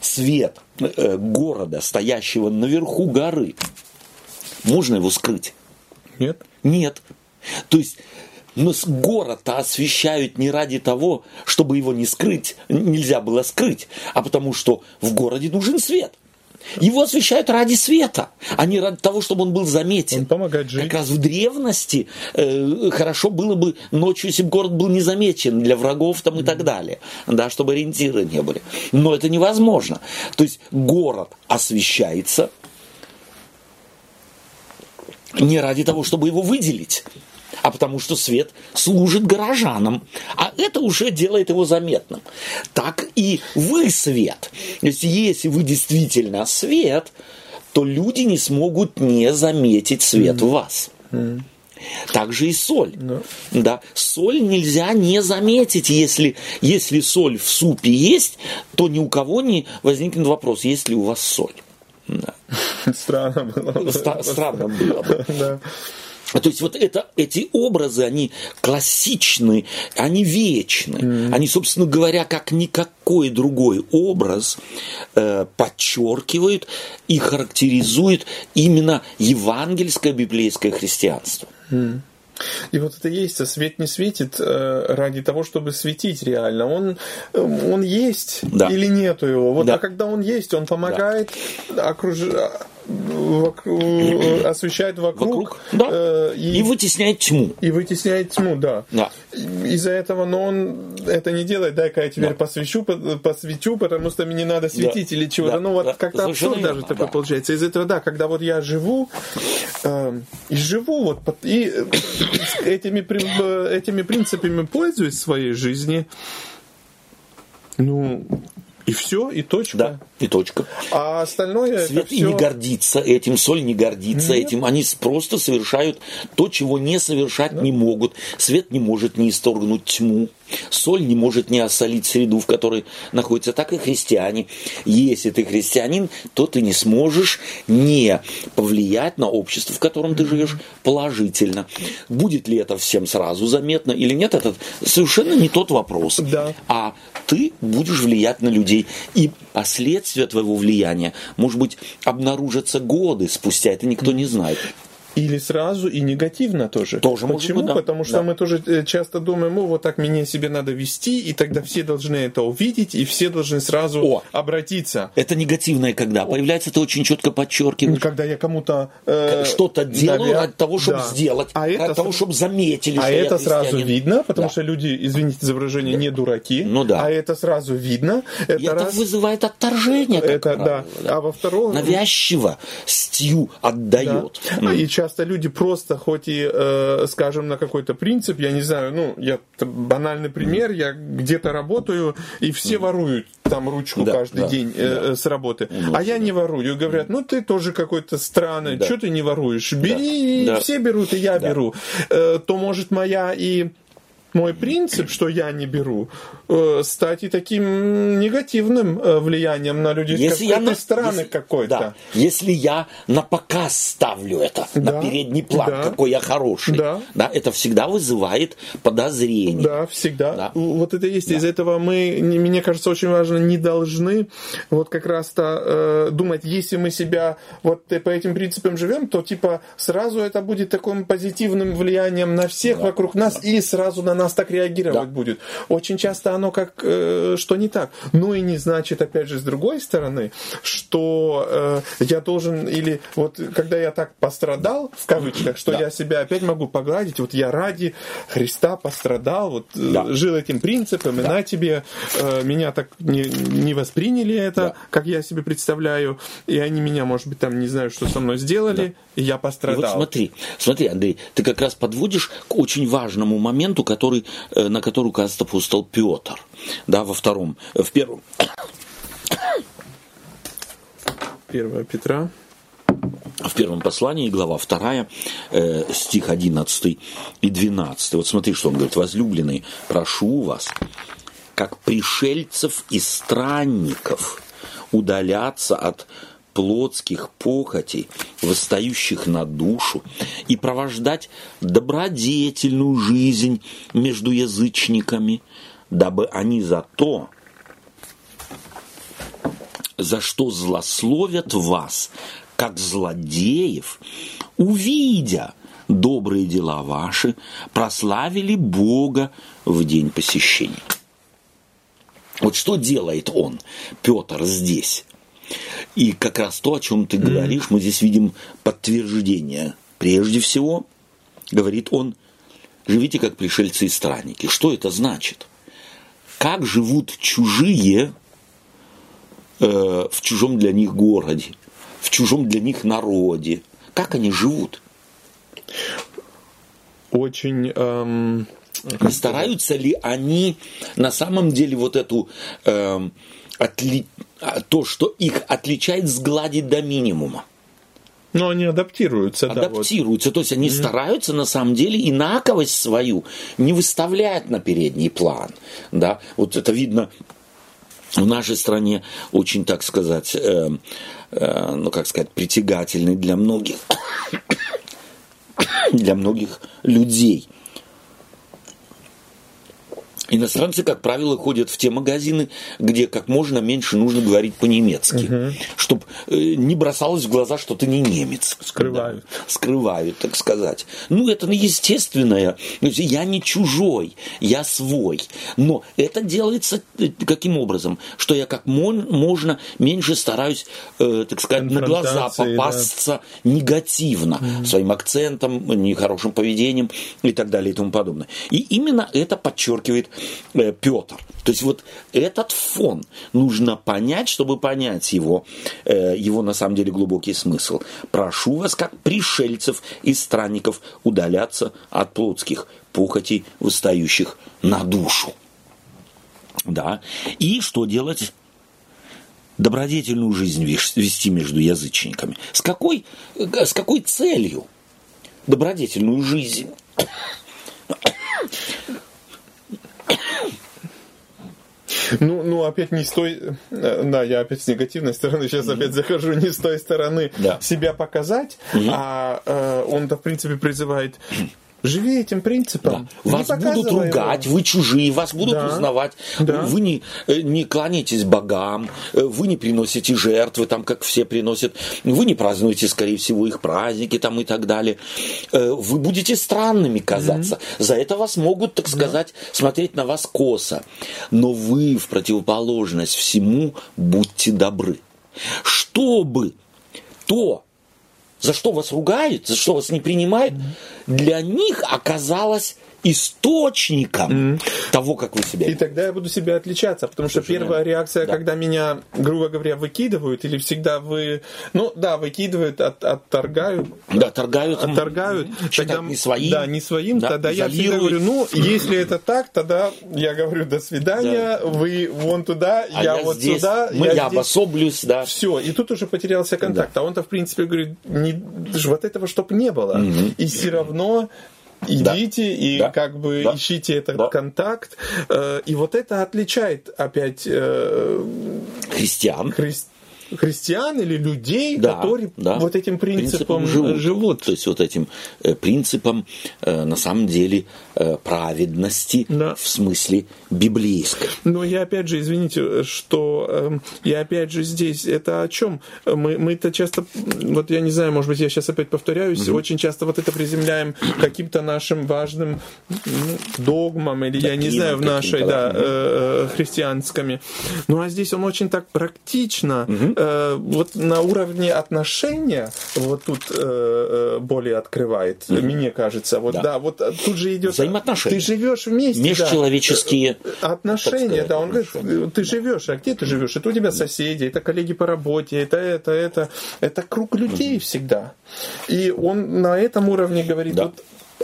Свет э, города, стоящего наверху горы, можно его скрыть? Нет? Нет. То есть но город-то освещают не ради того, чтобы его не скрыть, нельзя было скрыть, а потому что в городе нужен свет. Его освещают ради света, а не ради того, чтобы он был заметен. Он помогает жить. Как раз в древности э, хорошо было бы ночью, если бы город был не замечен для врагов там и так далее, да, чтобы ориентиры не были. Но это невозможно. То есть город освещается не ради того, чтобы его выделить, а потому что свет служит горожанам, а это уже делает его заметным. Так и вы свет. То есть если вы действительно свет, то люди не смогут не заметить свет в вас. Также и соль. Да. Да. Соль нельзя не заметить, если, если соль в супе есть, то ни у кого не возникнет вопрос, есть ли у вас соль. Да. Странно было. бы. Ста- Странно было бы. Да. То есть вот это, эти образы, они классичны, они вечны. Они, собственно говоря, как никакой другой образ э, подчеркивают и характеризуют именно евангельское библейское христианство. И вот это есть, а свет не светит э, ради того, чтобы светить реально. Он, э, он есть Да. или нету его. Вот, Да. А когда он есть, он помогает, окруж- а, вокруг- э, освещает вокруг, Вокруг, да. э, И вытесняет тьму. и вытесняет тьму, да. Да. Из-за этого, но он это не делает, дай-ка я теперь Да. посвящу, по- посвятю, потому что мне надо светить или чего-то. Да. Ну вот Да. как-то абсурд даже верно, такой да. получается. Из этого, да, когда вот я живу, э, и живу вот, и э, этими, э, этими принципами пользуюсь в своей жизни, ну, и все, и точка. Да, и точка. А остальное Свет это и все... не гордится этим, соль не гордится Нет. этим. Они просто совершают то, чего не совершать не могут. Свет не может не исторгнуть тьму. Соль не может не осолить среду, в которой находятся. Так и христиане. Если ты христианин, то ты не сможешь не повлиять на общество, в котором ты живешь, положительно. Будет ли это всем сразу заметно или нет, это совершенно не тот вопрос. Да. А ты будешь влиять на людей. И последствия твоего влияния, может быть, обнаружатся годы спустя, это никто не знает. Или сразу и негативно тоже. Тоже Почему? быть, да. Потому что Да. мы тоже э, часто думаем, ну вот так мне себе надо вести, и тогда все должны это увидеть, и все должны сразу О. обратиться. Это негативное когда? Появляется, ты очень четко подчеркиваешь. Когда я кому-то э, Что-то делаю навя- ради того, чтобы Да. сделать, а ради это, того, чтобы заметили, а это сразу видно, потому Да. что люди, извините за выражение, не дураки. Ну да. А это сразу видно. Это, И это раз. вызывает отторжение, как это, правило, да. А во втором Навязчиво стью Да. отдает. А И часто люди просто, хоть и, э, скажем, на какой-то принцип, я не знаю, ну, я банальный пример, я где-то работаю, и все воруют там ручку Да, каждый да, день э, с работы. Ну, а я не ворую. И говорят, ну ты тоже какой-то странный, Да. что ты не воруешь? Бери, и Да. все берут, и я Да. беру. Э, то может моя и мой принцип, что я не беру, э, стать и таким негативным э, влиянием на людей. Если Какой я на странный если- какой-то. да, если я на показ ставлю это, Да, на передний план, да. какой я хороший, Да. это всегда вызывает подозрение. Да, всегда. Да. Вот это есть. Из этого мы, не- мне кажется, очень важно, не должны вот как раз-то э, думать, если мы себя вот по этим принципам живем, то типа сразу это будет таким позитивным влиянием на всех вокруг нас и сразу на нас нас так реагировать Да. будет. Очень часто оно как, э, что не так. Ну и не значит, опять же, с другой стороны, что э, я должен, или вот когда я так пострадал, в кавычках, что Да. я себя опять могу погладить, вот я ради Христа пострадал, вот э, Да. жил этим принципом, и на тебе э, меня так не, не восприняли это, Да. как я себе представляю, и они меня, может быть, там не знаю, что со мной сделали, и я И вот пострадал. смотри, смотри, Андрей, ты как раз подводишь к очень важному моменту, который, э, на который указывает апостол Петр, да, во втором, э, в первом, 1 Петра. в первом послании, глава 2, э, стих 11 и 12. Вот смотри, что он говорит. «Возлюбленные, прошу вас, как пришельцев и странников, удаляться от плотских похотей, восстающих на душу, и провождать добродетельную жизнь между язычниками, дабы они за то, за что злословят вас, как злодеев, увидя добрые дела ваши, прославили Бога в день посещения. Вот что делает он, Петр, здесь? И как раз то, о чем ты говоришь, мы здесь видим подтверждение. Прежде всего, говорит он, живите как пришельцы и странники. Что это значит? Как живут чужие э, в чужом для них городе, в чужом для них народе? Как они живут? Очень... эм, Не стараются ли они на самом деле вот эту эм, отли- то, что их отличает, сгладить до минимума? но они адаптируются, да, вот. адаптируются. То есть они стараются на самом деле инаковость свою не выставлять на передний план. Да? Вот это видно в нашей стране очень, так сказать, э, э, ну как сказать, притягательный для многих, для многих людей. Иностранцы, как правило, ходят в те магазины, где как можно меньше нужно говорить по-немецки, чтобы не бросалось в глаза, что ты не немец. Скрывают. Да, скрывают, так сказать. Ну, это естественное. Я не чужой, я свой. Но это делается э, каким образом? Что я как можно меньше стараюсь, э, так сказать, на глаза Конфронтации, да. попасться негативно своим акцентом, нехорошим поведением и так далее и тому подобное. И именно это подчеркивает э, Петр. То есть вот этот фон нужно понять, чтобы понять его, э, его на самом деле глубокий смысл. Прошу вас, как пришельцев и странников, удаляться от плотских похотей, восстающих на душу. Да. И что делать? Добродетельную жизнь вести между язычниками. С какой, э, с какой целью? Добродетельную жизнь. Ну, ну, опять не с той... э, Да, я опять с негативной стороны сейчас опять захожу, не с той стороны Да. себя показать, а э, он-то, в принципе, призывает живи этим принципом. Да. Вас будут ругать, его. вы чужие, вас будут Да. узнавать. Да. Вы не, э, не кланяетесь богам, э, вы не приносите жертвы, там, как все приносят, вы не празднуете, скорее всего, их праздники там, и так далее. Э, Вы будете странными казаться. За это вас могут, так сказать, смотреть на вас косо. Но вы, в противоположность всему, будьте добры. Чтобы то, за что вас ругают, за что вас не принимают, для них оказалось источником того, как вы себя И тогда я буду себя отличаться, потому что Совершенно первая реакция, Да. когда меня, грубо говоря, выкидывают, или всегда вы, ну да, выкидывают, от, отторгают, Да, торгают. отторгают, считают не своим. да, не своим, да, тогда я всегда изолируют. говорю, ну, если это так, тогда я говорю, до свидания, вы вон туда, А я, вот здесь, сюда, мы, я, я здесь. обособлюсь, да. Все, и тут уже потерялся контакт. А он-то, в принципе, говорит, не, ж вот этого чтоб не было. И все равно идите и Да. как бы Да. ищите этот Да. контакт. Э, И вот это отличает опять э, Христиан. Хрис- христиан или людей, Да, которые да. вот этим принципом, живут. То есть вот этим э, принципом э, на самом деле э, праведности Да. в смысле библейской. Но я опять же, извините, что эм, я опять же здесь, это о чем? Мы, мы-то часто, вот я не знаю, может быть, я сейчас опять повторяюсь, очень часто вот это приземляем каким-то нашим важным ну, догмам, или я не Доктринам знаю, в нашей, да, э, христианскими. Ну а здесь он очень так практично, э, вот на уровне отношения, вот тут э, э, более открывает, мне кажется. Вот Да. да, вот э, тут же идет... Взаимоотношения. Ты живешь вместе. да. Межчеловеческие Отношения, сказать, да, он говорит, отношения. ты живешь, а где ты живешь? Это у тебя соседи, это коллеги по работе, это это, это, это круг людей всегда. И он на этом уровне говорит, Да. вот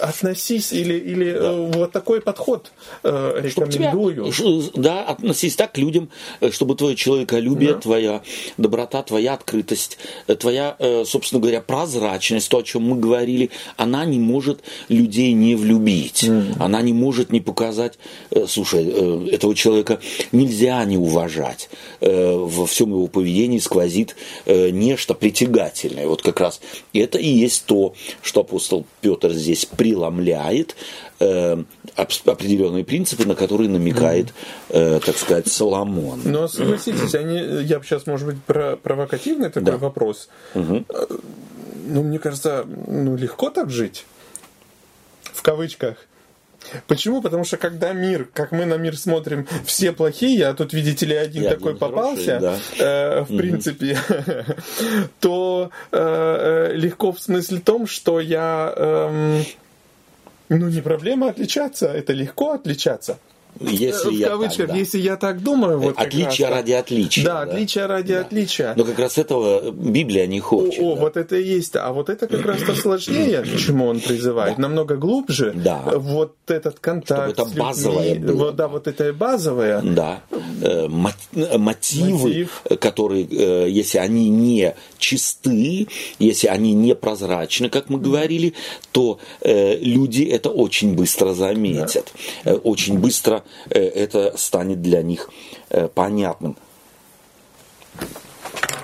относись или, или э, вот такой подход э, тебя- рекомендую. ш- да, относись так к людям, э, чтобы твое человеколюбие, Да. твоя доброта, твоя открытость, э, твоя, собственно говоря, прозрачность, то, о чем мы говорили, она не может людей не влюбить. Она не может не показать, слушай, этого человека нельзя не уважать. Во всем его поведении сквозит нечто притягательное. Вот как раз это и есть то, что апостол Петр здесь преломляет э, определенные принципы, на которые намекает, э, так сказать, Соломон. Но согласитесь, они, я бы сейчас, может быть, про провокативный такой Да. вопрос. Э, Ну, мне кажется, ну, легко так жить. В кавычках. Почему? Потому что когда мир, как мы на мир смотрим, все плохие, а тут, видите ли, один И такой один попался, хороший, э, в принципе, то э, э, легко в смысле том, что я... эм, ну, не проблема отличаться, это легко отличаться. Если в я кавычках, так, да. если я так думаю, вот Отличие раз, ради отличия. Да, отличие ради отличия. Но как раз этого Библия не хочет. о, да. вот это и есть. А вот это как раз-то сложнее, к чему он призывает. Намного глубже. Да. Вот этот контакт. Чтобы это людьми. базовое было. Вот, да, вот это базовое. Да, э, э, мотивы, Мотив. которые, э, если они не чисты, если они не прозрачны, как мы говорили, то э, люди это очень быстро заметят. Э, Очень быстро э, это станет для них э, понятным.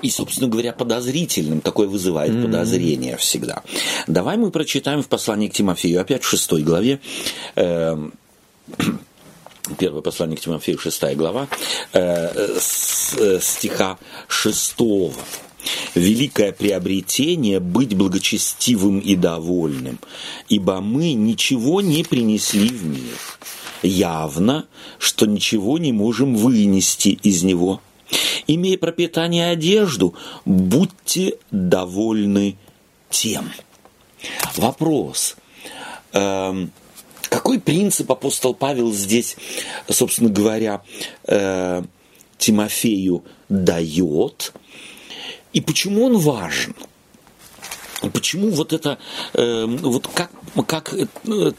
И, собственно говоря, подозрительным. Такое вызывает подозрение всегда. Давай мы прочитаем в послании к Тимофею, опять в шестой главе, э, Первое послание к Тимофею, 6 глава, э, с э, стиха 6. Великое приобретение быть благочестивым и довольным, ибо мы ничего не принесли в мир. Явно, что ничего не можем вынести из него. Имея пропитание и одежду, будьте довольны тем. Вопрос. Эм, какой принцип апостол Павел здесь, собственно говоря, э, Тимофею дает, и почему он важен? Почему вот это, э, вот как, как э,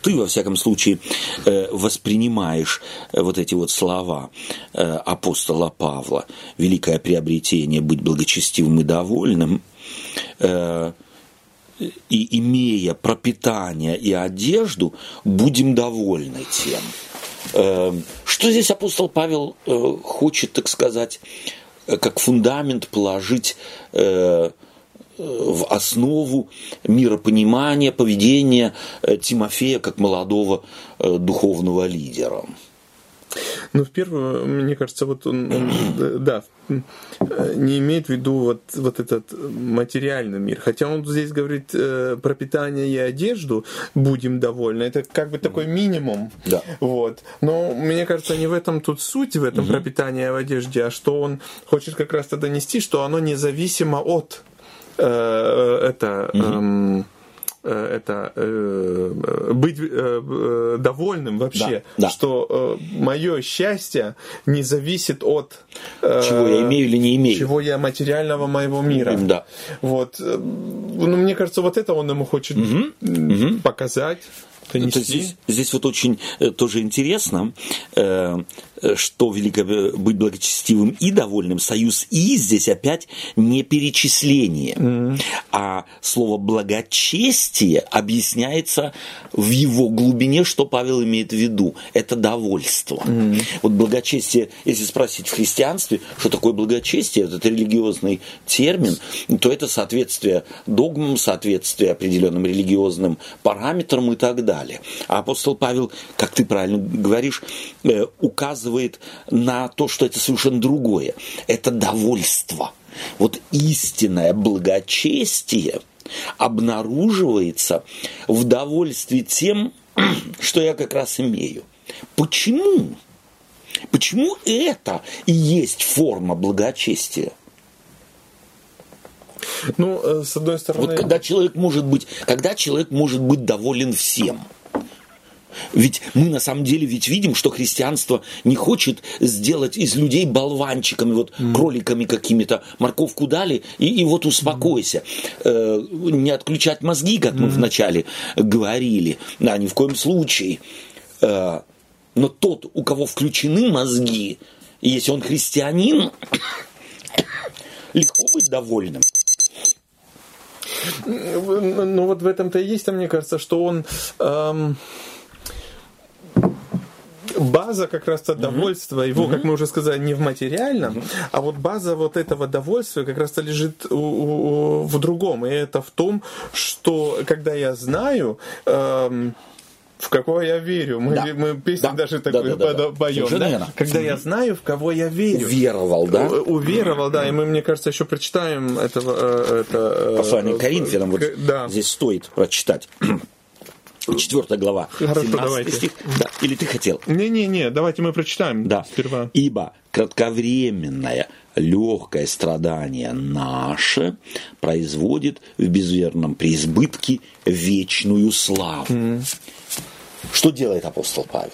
ты, во всяком случае, э, воспринимаешь э, вот эти вот слова апостола Павла, великое приобретение быть благочестивым и довольным, и имея пропитание и одежду, будем довольны тем. Э, Что здесь апостол Павел хочет, так сказать, как фундамент положить э, в основу миропонимания, поведения э, Тимофея как молодого э, духовного лидера? Ну, в первую, мне кажется, вот он, он, э, да, э, не имеет в виду вот, вот этот материальный мир. Хотя он здесь говорит э, про питание и одежду, будем довольны. Это как бы такой минимум. Да. Вот. Но мне кажется, не в этом тут суть, в этом пропитании и в одежде, а что он хочет как раз-то донести, что оно независимо от э, э, это... эм, э, это э, быть э, э, довольным вообще, Да, да. что мое счастье не зависит от Чего я имею или не имею? чего я материального моего мира. Да. Вот, ну мне кажется, вот это он ему хочет м, показать. Это донести. здесь, здесь вот очень тоже интересно. Э, что великое быть благочестивым и довольным, союз «и» здесь опять не перечисление, mm-hmm. а слово «благочестие» объясняется в его глубине, что Павел имеет в виду. Это довольство. Mm-hmm. Вот благочестие, если спросить в христианстве, что такое благочестие, этот религиозный термин, то это соответствие догмам, соответствие определенным религиозным параметрам и так далее. А апостол Павел, как ты правильно говоришь, э, указывает на то, что это совершенно другое. Это довольство. Вот истинное благочестие обнаруживается в довольстве тем, что я как раз имею. Почему? Почему это и есть форма благочестия? Ну, э, с одной стороны... Вот когда человек может быть, когда человек может быть доволен всем – ведь мы на самом деле ведь видим, что христианство не хочет сделать из людей болванчиками, вот mm. кроликами какими-то, морковку дали, и, и вот успокойся. Э, не отключать мозги, как mm. мы вначале говорили, да, ни в коем случае. Э, но тот, у кого включены мозги, если он христианин, легко быть довольным. Ну вот в этом-то и есть, а мне кажется, что он эм, база как раз-то довольства его, как мы уже сказали, не в материальном, а вот база вот этого довольствия как раз-то лежит у, у, в другом. И это в том, что когда я знаю, эм, в кого я верю. Мы, да. мы песню да. даже такую да, да, да, поем. Да? Когда я знаю, в кого я верю. Уверовал, да? Уверовал, да. И мы, мне кажется, еще прочитаем этого, э, это... Э, Послание к Коринфянам вот да. здесь стоит прочитать. Четвертая глава. Хорошо. Стих. Да. Или ты хотел? Не-не-не, давайте мы прочитаем да. сперва. Ибо кратковременное легкое страдание наше производит в безверном преизбытке вечную славу. Mm. Что делает апостол Павел?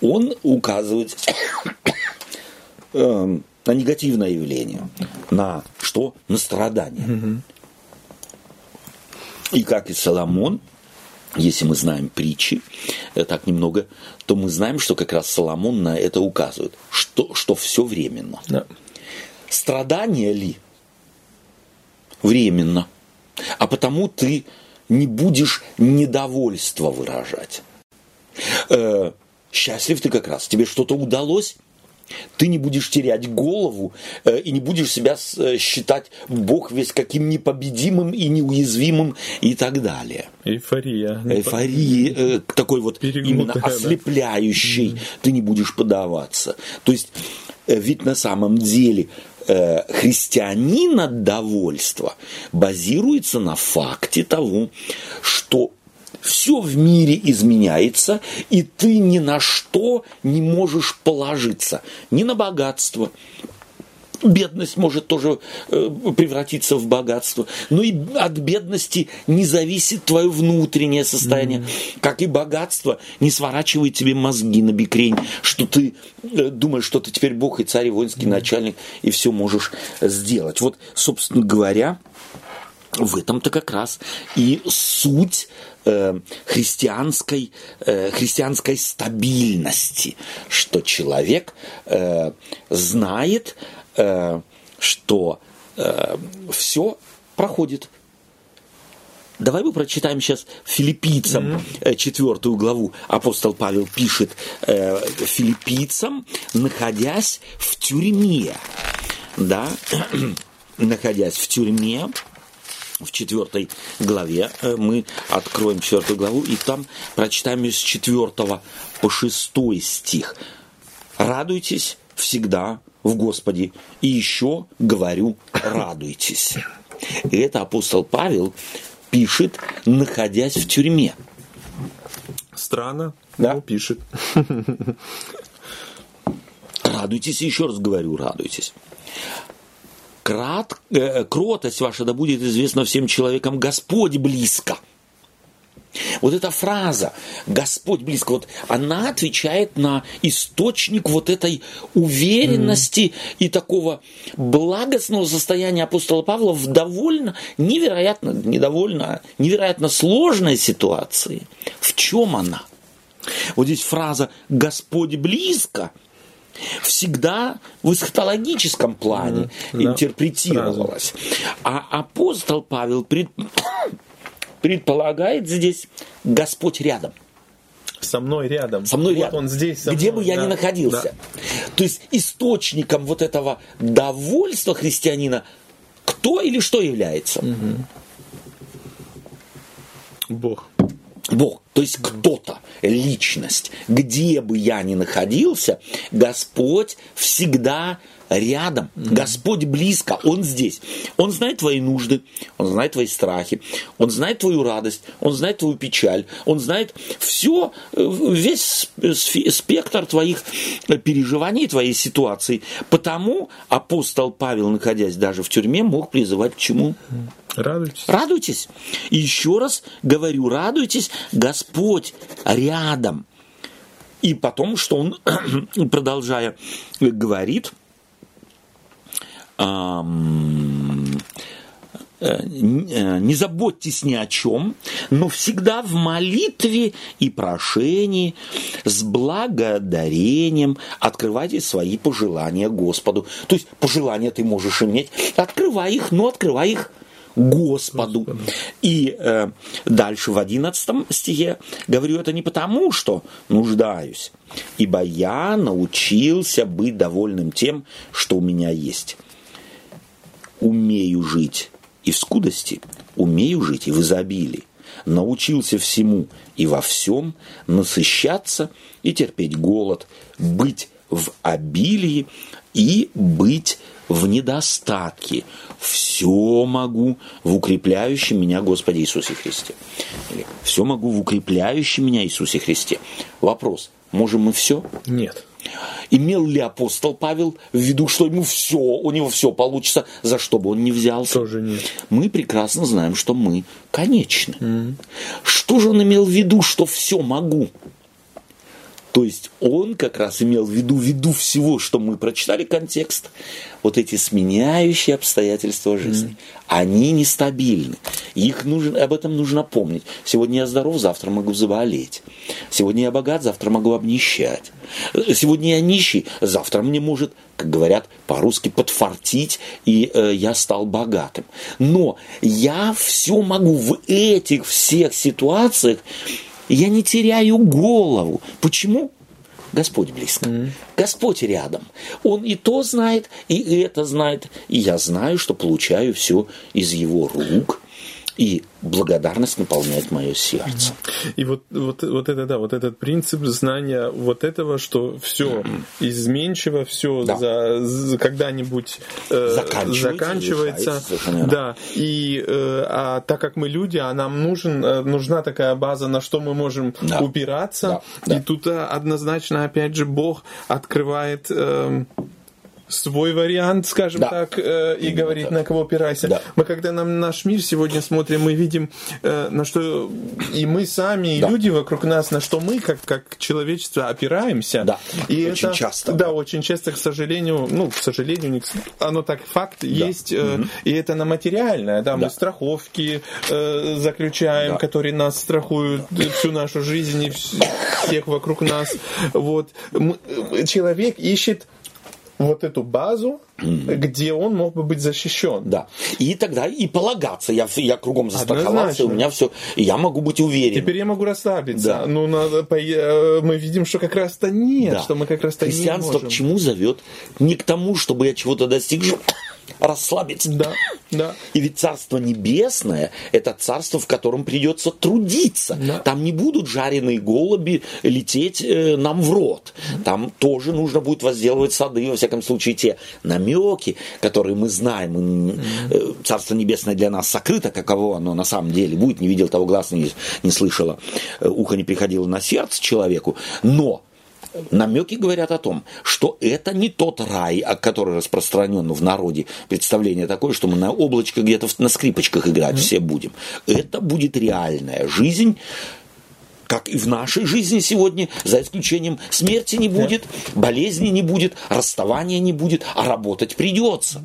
Он указывает э, на негативное явление, на что? На страдание. Mm-hmm. И как и Соломон, если мы знаем притчи, э, так немного, то мы знаем, что как раз Соломон на это указывает, что, что все временно. Да. Страдание ли? Временно. А потому ты не будешь недовольство выражать. Э, счастлив ты как раз, тебе что-то удалось, ты не будешь терять голову э, и не будешь себя э, считать Бог весь каким непобедимым и неуязвимым и так далее. Эйфория. Эйфории, э, такой вот именно ослепляющий, да. ты не будешь подаваться. То есть, э, ведь на самом деле э, христианина довольство базируется на факте того, что все в мире изменяется, и ты ни на что не можешь положиться. Ни на богатство, Бедность может тоже э, превратиться в богатство. Но и от бедности не зависит твое внутреннее состояние. Mm-hmm. Как и богатство не сворачивает тебе мозги на бикрень, что ты э, думаешь, что ты теперь бог и царь, и воинский mm-hmm. начальник, и все можешь сделать. Вот, собственно говоря, в этом-то как раз и суть Э, христианской, э, христианской стабильности, что человек э, знает, что все проходит. Давай мы прочитаем сейчас филиппийцам mm-hmm. четвертую главу. Апостол Павел пишет филиппийцам, находясь в тюрьме. Да, находясь в тюрьме, в четвертой главе. Э, мы откроем четвертую главу и там прочитаем с четвертого по шестой стих. Радуйтесь всегда в Господе. И еще говорю, радуйтесь. И это апостол Павел пишет, находясь в тюрьме. Странно, да? но пишет. Радуйтесь, еще раз говорю, радуйтесь крат, э, кротость ваша да будет известна всем человекам, Господь близко. Вот эта фраза «Господь близко», вот она отвечает на источник вот этой уверенности mm и такого благостного состояния апостола Павла в довольно невероятно, недовольно, невероятно сложной ситуации. В чем она? Вот здесь фраза «Господь близко» всегда в эсхатологическом плане mm-hmm. интерпретировалась. А апостол Павел пред... предполагает здесь Господь рядом. Со мной рядом. Со мной вот рядом. Он здесь. Со Где мной, бы я да, ни находился. да. То есть источником вот этого довольства христианина кто или что является? Бог. Бог, то есть кто-то, личность. Где бы я ни находился, Господь всегда рядом. Господь близко, Он здесь. Он знает твои нужды, Он знает твои страхи, Он знает твою радость, Он знает твою печаль, Он знает все, весь спектр твоих переживаний, твоей ситуации. Потому апостол Павел, находясь даже в тюрьме, мог призывать к чему? Радуйтесь. Радуйтесь. И еще раз говорю, радуйтесь, Господь рядом. И потом, что он, продолжая, говорит, эм, не заботьтесь ни о чем, но всегда в молитве и прошении с благодарением открывайте свои пожелания Господу. То есть пожелания ты можешь иметь, открывай их, но открывай их Господу. Господу. И э, дальше в 11 стихе говорю это не потому, что нуждаюсь, ибо я научился быть довольным тем, что у меня есть. Умею жить и в скудости, умею жить и в изобилии. Научился всему и во всем насыщаться и терпеть голод, быть в обилии и быть в недостатке. Все могу в укрепляющем меня Господе Иисусе Христе. Или все могу в укрепляющем меня Иисусе Христе. Вопрос, можем мы все? Нет. Имел ли апостол Павел в виду, что ему все, у него все получится, за что бы он не взялся? Тоже нет. Мы прекрасно знаем, что мы конечны. Mm-hmm. Что же он имел в виду, что все могу? То есть он как раз имел в виду, ввиду всего, что мы прочитали контекст, вот эти сменяющие обстоятельства жизни, mm. они нестабильны. Их нужно, об этом нужно помнить. Сегодня я здоров, завтра могу заболеть. Сегодня я богат, завтра могу обнищать. Сегодня я нищий, завтра мне может, как говорят по-русски, подфартить, и э, я стал богатым. Но я все могу в этих всех ситуациях я не теряю голову. Почему? Господь близко. Mm-hmm. Господь рядом. Он и то знает, и это знает. И я знаю, что получаю все из его рук и благодарность наполняет мое сердце. И вот, вот, вот это, да, вот этот принцип знания вот этого, что все изменчиво, все да. за, за когда-нибудь э, заканчивается, заканчивается да, и э, а так как мы люди, а нам нужен, э, нужна такая база, на что мы можем да. упираться, да. и тут э, однозначно, опять же, Бог открывает э, свой вариант, скажем да. так, э, и говорит, на кого опирайся. Да. Мы когда на наш мир сегодня смотрим, мы видим, э, на что и мы сами, и да. люди вокруг нас, на что мы, как, как человечество, опираемся. Да, и очень это, часто. Да, очень часто, к сожалению, ну, к сожалению, оно так факт да. есть, э, угу. и это на материальное, да, да. мы страховки э, заключаем, да. которые нас страхуют всю нашу жизнь и всех вокруг нас. Вот. Человек ищет вот эту базу, mm-hmm. где он мог бы быть защищен. Да. И тогда и полагаться. Я, я кругом застраховался, у меня все. Я могу быть уверен. Теперь я могу расслабиться. Да. Ну, надо, э, мы видим, что как раз-то нет, да. что мы как раз-то Христианство не можем. к чему зовет? Не к тому, чтобы я чего-то достиг, расслабиться. Да, да. И ведь Царство Небесное – это царство, в котором придется трудиться. Да. Там не будут жареные голуби лететь э, нам в рот. Там тоже нужно будет возделывать сады, во всяком случае, те намеки, которые мы знаем. Э, Царство Небесное для нас сокрыто, каково оно на самом деле будет. Не видел того глаз, не, не слышала, э, ухо не приходило на сердце человеку. Но намеки говорят о том, что это не тот рай, который распространен в народе. Представление такое, что мы на облачко где-то на скрипочках играть mm-hmm. все будем. Это будет реальная жизнь как и в нашей жизни сегодня, за исключением смерти не будет, болезни не будет, расставания не будет, а работать придется.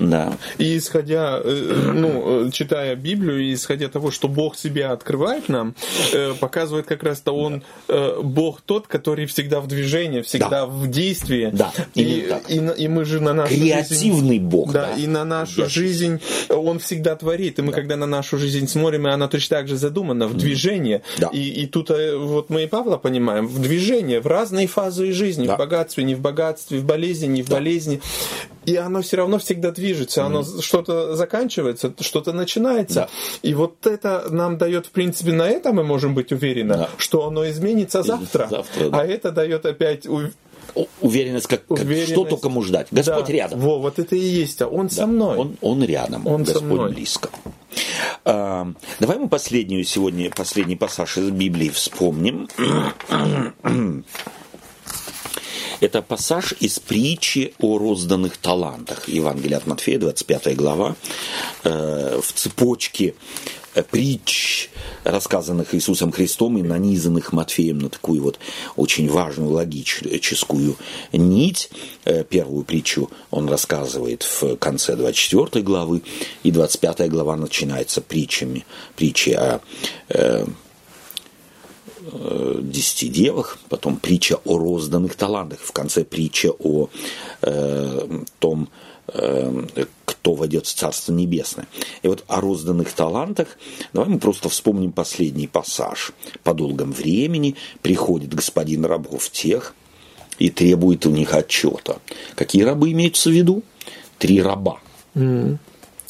Да. И исходя, э, ну, читая Библию, и исходя того, что Бог себя открывает нам, э, показывает как раз-то Он, э, Бог тот, который всегда в движении, всегда да. в действии. Да, и, и, и мы же на нашу Креативный жизнь, Бог. Да, да, и на нашу да. жизнь Он всегда творит. И мы, да. когда на нашу жизнь смотрим, и она точно так же задумана, в движении. Да. И, и тут вот мы и Павла понимаем, в движении, в разные фазы жизни, да. в богатстве, не в богатстве, в болезни, не в да. болезни. И оно все равно всегда движется, оно mm-hmm. что-то заканчивается, что-то начинается. Да. И вот это нам дает, в принципе, на это мы можем быть уверены, да. что оно изменится завтра. завтра да. А это дает опять уверенность, как, уверенность. что только ему ждать. Господь да. рядом. Во, вот это и есть. А он да. со мной. Он, он рядом. Он Господь со мной. близко. А, давай мы последнюю сегодня, последний пассаж из Библии вспомним. Это пассаж из притчи о розданных талантах. Евангелие от Матфея, 25 глава. Э, в цепочке притч, рассказанных Иисусом Христом и нанизанных Матфеем на такую вот очень важную логическую нить. Э, первую притчу он рассказывает в конце 24 главы, и 25 глава начинается притчами, притчи о э, десяти девах, потом притча о розданных талантах, в конце притча о э, том, кто войдет в Царство Небесное. И вот о розданных талантах, давай мы просто вспомним последний пассаж. По долгом времени приходит господин рабов тех и требует у них отчета. Какие рабы имеются в виду? Три раба. Mm.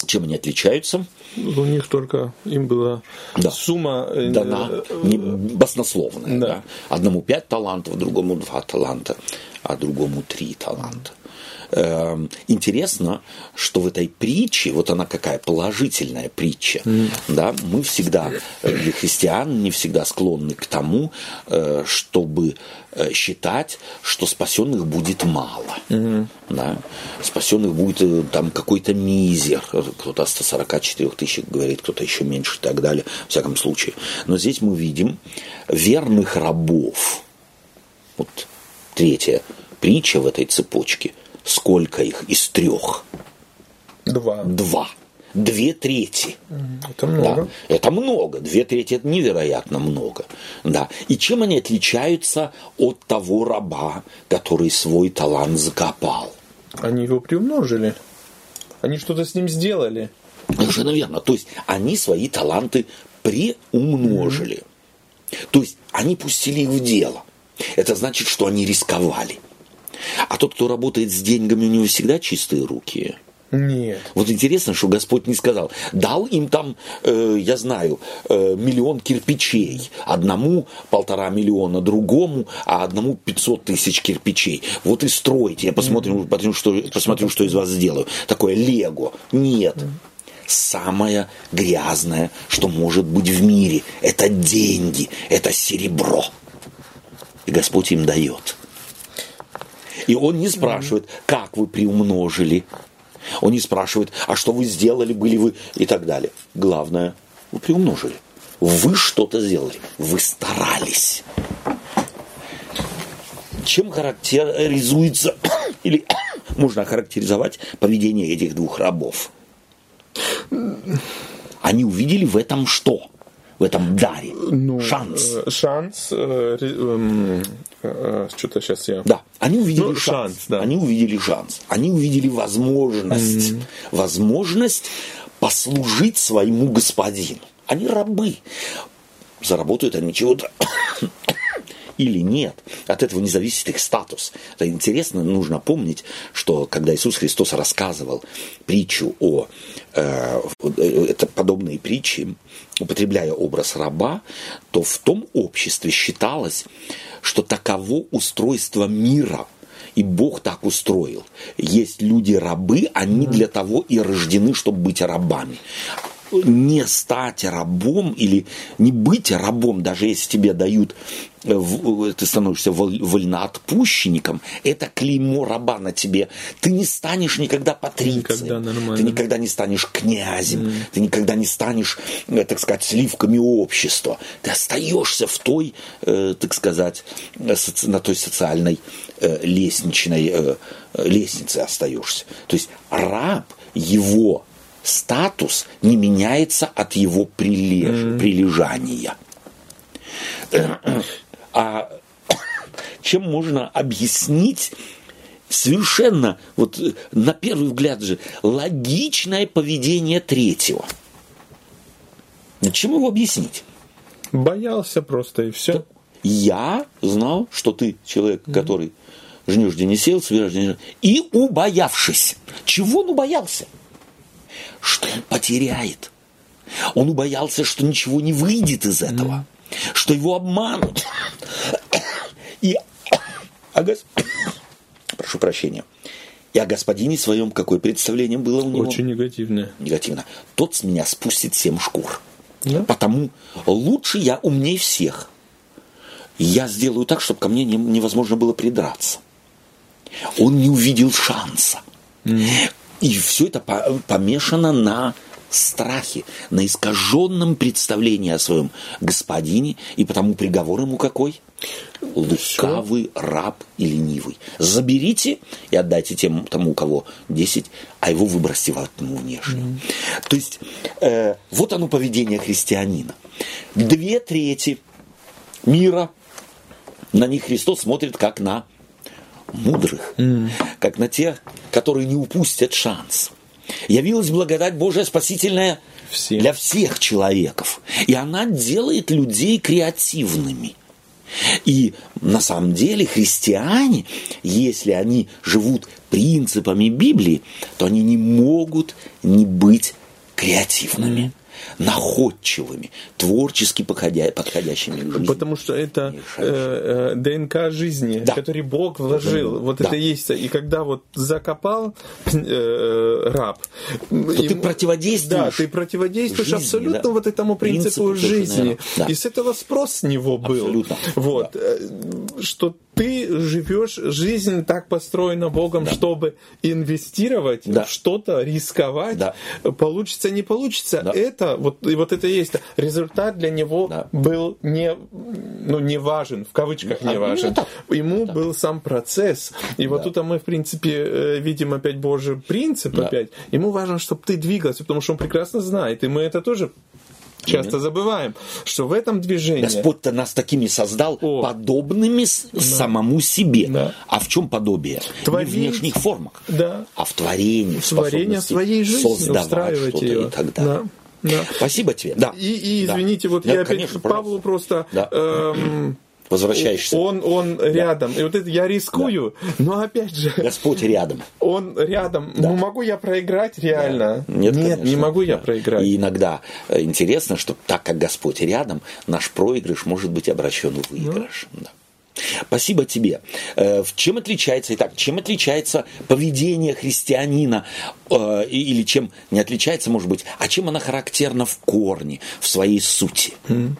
Чем они отличаются? У них только им была да. сумма э, дана не, баснословная. Да. Да? Одному пять талантов, другому два таланта, а другому три таланта. Эм, интересно, что в этой притче, вот она какая положительная притча, mm. да, мы всегда, э, для христиан, не всегда склонны к тому, э, чтобы э, считать, что спасенных будет мало. Mm-hmm. Да? Спасенных будет там какой-то мизер. Кто-то о 144 тысяч говорит, кто-то еще меньше и так далее. В всяком случае. Но здесь мы видим верных рабов. Вот третья притча в этой цепочке – Сколько их из трех? Два. Два. Две трети. Это много. Да, это много. Две трети это невероятно много. Да. И чем они отличаются от того раба, который свой талант закопал? Они его приумножили. Они что-то с ним сделали. Совершенно верно. То есть они свои таланты приумножили. Mm-hmm. То есть они пустили их в дело. Это значит, что они рисковали. А тот, кто работает с деньгами, у него всегда чистые руки. Нет. Вот интересно, что Господь не сказал. Дал им там, э, я знаю, э, миллион кирпичей. Одному полтора миллиона, другому, а одному 500 тысяч кирпичей. Вот и стройте. Я посмотрю, mm-hmm. посмотрю, что, посмотрю, что из вас сделаю. Такое лего. Нет. Mm-hmm. Самое грязное, что может быть в мире, это деньги, это серебро. И Господь им дает. И он не спрашивает, как вы приумножили. Он не спрашивает, а что вы сделали, были вы и так далее. Главное, вы приумножили. Вы что-то сделали. Вы старались. Чем характеризуется или можно охарактеризовать поведение этих двух рабов? Они увидели в этом что? В этом даре. Ну, шанс. Э, шанс. Э, э, э, что-то сейчас я. Да, они увидели ну, шанс. шанс да. Они увидели шанс. Они увидели возможность. Mm-hmm. Возможность послужить своему господину. Они рабы. Заработают они чего-то или нет. От этого не зависит их статус. Это интересно, нужно помнить, что когда Иисус Христос рассказывал притчу о э, это подобные притчи, употребляя образ раба, то в том обществе считалось, что таково устройство мира – и Бог так устроил. Есть люди-рабы, они для того и рождены, чтобы быть рабами не стать рабом или не быть рабом, даже если тебе дают ты становишься вольноотпущенником, это клеймо раба на тебе. Ты не станешь никогда патрицием, никогда ты никогда не станешь князем, mm. ты никогда не станешь, э, так сказать, сливками общества. Ты остаешься в той, э, так сказать, на той социальной э, лестничной лестнице остаешься. То есть раб, его статус не меняется от его прилеж... mm. прилежания а чем можно объяснить совершенно, вот на первый взгляд же, логичное поведение третьего. Чем его объяснить? Боялся просто и все. Я знал, что ты человек, который жнешь, где не сел, собираешь, и убоявшись. Чего он убоялся? Что он потеряет. Он убоялся, что ничего не выйдет из этого что его обманут. И о гос... прошу прощения. И о господине своем какое представление было у него? Очень негативное. Негативно. Тот с меня спустит семь шкур. Да? Потому лучше я умнее всех. Я сделаю так, чтобы ко мне невозможно было придраться. Он не увидел шанса. Mm. И все это помешано на страхе, на искаженном представлении о своем господине, и потому приговор ему какой? Лукавый раб и ленивый. Заберите и отдайте тем, тому, у кого 10, а его выбросьте в окно внешнее. Mm. То есть, э, вот оно поведение христианина. Две трети мира, на них Христос смотрит как на мудрых, mm. как на тех, которые не упустят шанс. Явилась благодать Божия спасительная Всем. для всех человеков. И она делает людей креативными. И на самом деле христиане, если они живут принципами Библии, то они не могут не быть креативными. Mm-hmm находчивыми, творчески подходя, подходящими к жизни. Потому что это э, э, ДНК жизни, да. который Бог вложил. Вот да. это есть. И когда вот закопал э, раб, то ему, ты противодействуешь. Да, ты противодействуешь жизни, абсолютно да. вот этому принципу, принципу жизни. Да. И с этого спрос с него был. Абсолютно. Вот. Да. Э, что ты живешь, жизнь так построена Богом, да. чтобы инвестировать да. в что-то, рисковать, да. получится, не получится. Да. Это, вот, и вот это и есть. Результат для него да. был не, ну, не важен, в кавычках не важен. Ну, Ему да. был сам процесс. И да. вот тут мы, в принципе, э, видим опять Божий принцип да. опять. Ему важно, чтобы ты двигался, потому что он прекрасно знает. И мы это тоже часто забываем, что в этом движении... Господь-то нас такими создал, О. подобными да. самому себе. Да. А в чем подобие? Творить... Не в внешних формах, да. а в творении, в Творение своей жизни, создавать что-то ее. и так далее. Да. Да. Спасибо тебе. Да. И, и извините, да. вот да, я конечно, опять Павлу просто да. эм, возвращаешься. Он, он да. рядом. И вот это я рискую, да. но опять же... Господь рядом. Он рядом. Да. Ну, могу я проиграть реально? Да. Нет, Нет не могу я проиграть. И иногда э, интересно, что так как Господь рядом, наш проигрыш может быть обращен в выигрыш. Ну. Да. Спасибо тебе. Э, чем отличается, итак, чем отличается поведение христианина, э, или чем не отличается, может быть, а чем она характерна в корне, в своей сути? Mm.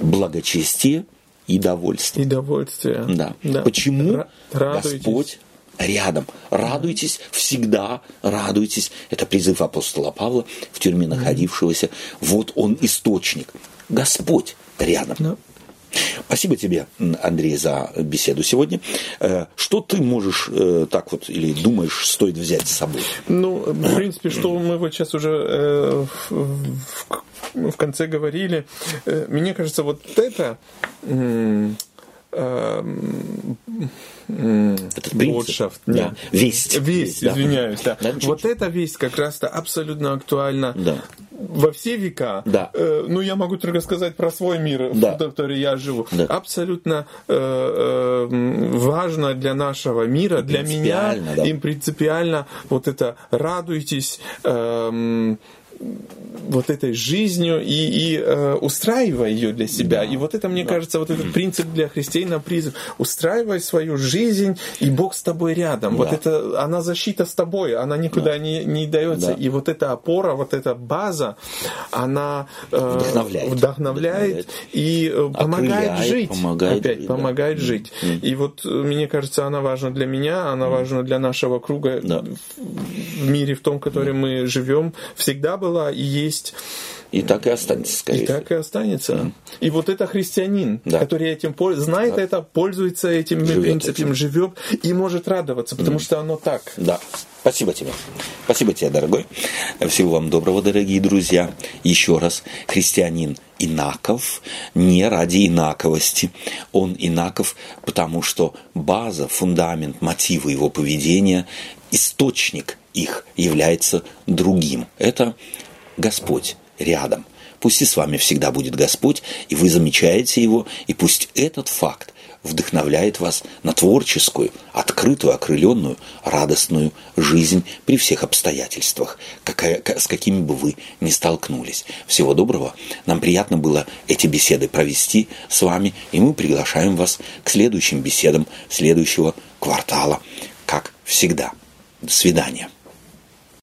Благочестие и довольствие. И довольствие. Да. да. Почему Господь рядом. Радуйтесь, всегда радуйтесь. Это призыв апостола Павла, в тюрьме находившегося. Вот он источник. Господь рядом. Да. Спасибо тебе, Андрей, за беседу сегодня. Э, что ты можешь э, так вот или думаешь, стоит взять с собой? Ну, в принципе, что мы вот сейчас уже э, в конце говорили, мне кажется, вот это этот Бодшафт, да. Весть. Весть, да. извиняюсь, да. да вот эта весть как раз-то абсолютно актуальна да. во все века. Да. Э, ну, я могу только сказать про свой мир, да. в котором я живу. Да. Абсолютно э, э, важно для нашего мира, для меня, да. им принципиально вот это радуйтесь, э, вот этой жизнью и, и э, устраивая ее для себя. Да. И вот это, мне да. кажется, вот этот принцип для христианина призыв. Устраивай свою жизнь, и Бог с тобой рядом. Да. Вот это, она защита с тобой, она никуда да. не, не дается. Да. И вот эта опора, вот эта база, она э, вдохновляет, вдохновляет, и э, помогает Окрыляет, жить. Помогает опять, жить, помогает да. жить. Mm. И вот, э, мне кажется, она важна для меня, она mm. важна для нашего круга да. в мире, в том, в котором mm. мы живем, всегда была и есть. И так и останется, скорее И так и останется. Mm. И вот это христианин, да. который этим знает да. это, пользуется этим живет принципом, этим. живет и может радоваться, потому mm. что оно так. Да. Спасибо тебе. Спасибо тебе, дорогой. Всего вам доброго, дорогие друзья. Еще раз, христианин инаков не ради инаковости. Он инаков, потому что база, фундамент, мотивы его поведения, источник их является другим. Это Господь рядом. Пусть и с вами всегда будет Господь, и вы замечаете Его, и пусть этот факт вдохновляет вас на творческую, открытую, окрыленную, радостную жизнь при всех обстоятельствах, какая, с какими бы вы ни столкнулись. Всего доброго. Нам приятно было эти беседы провести с вами, и мы приглашаем вас к следующим беседам следующего квартала, как всегда. До свидания.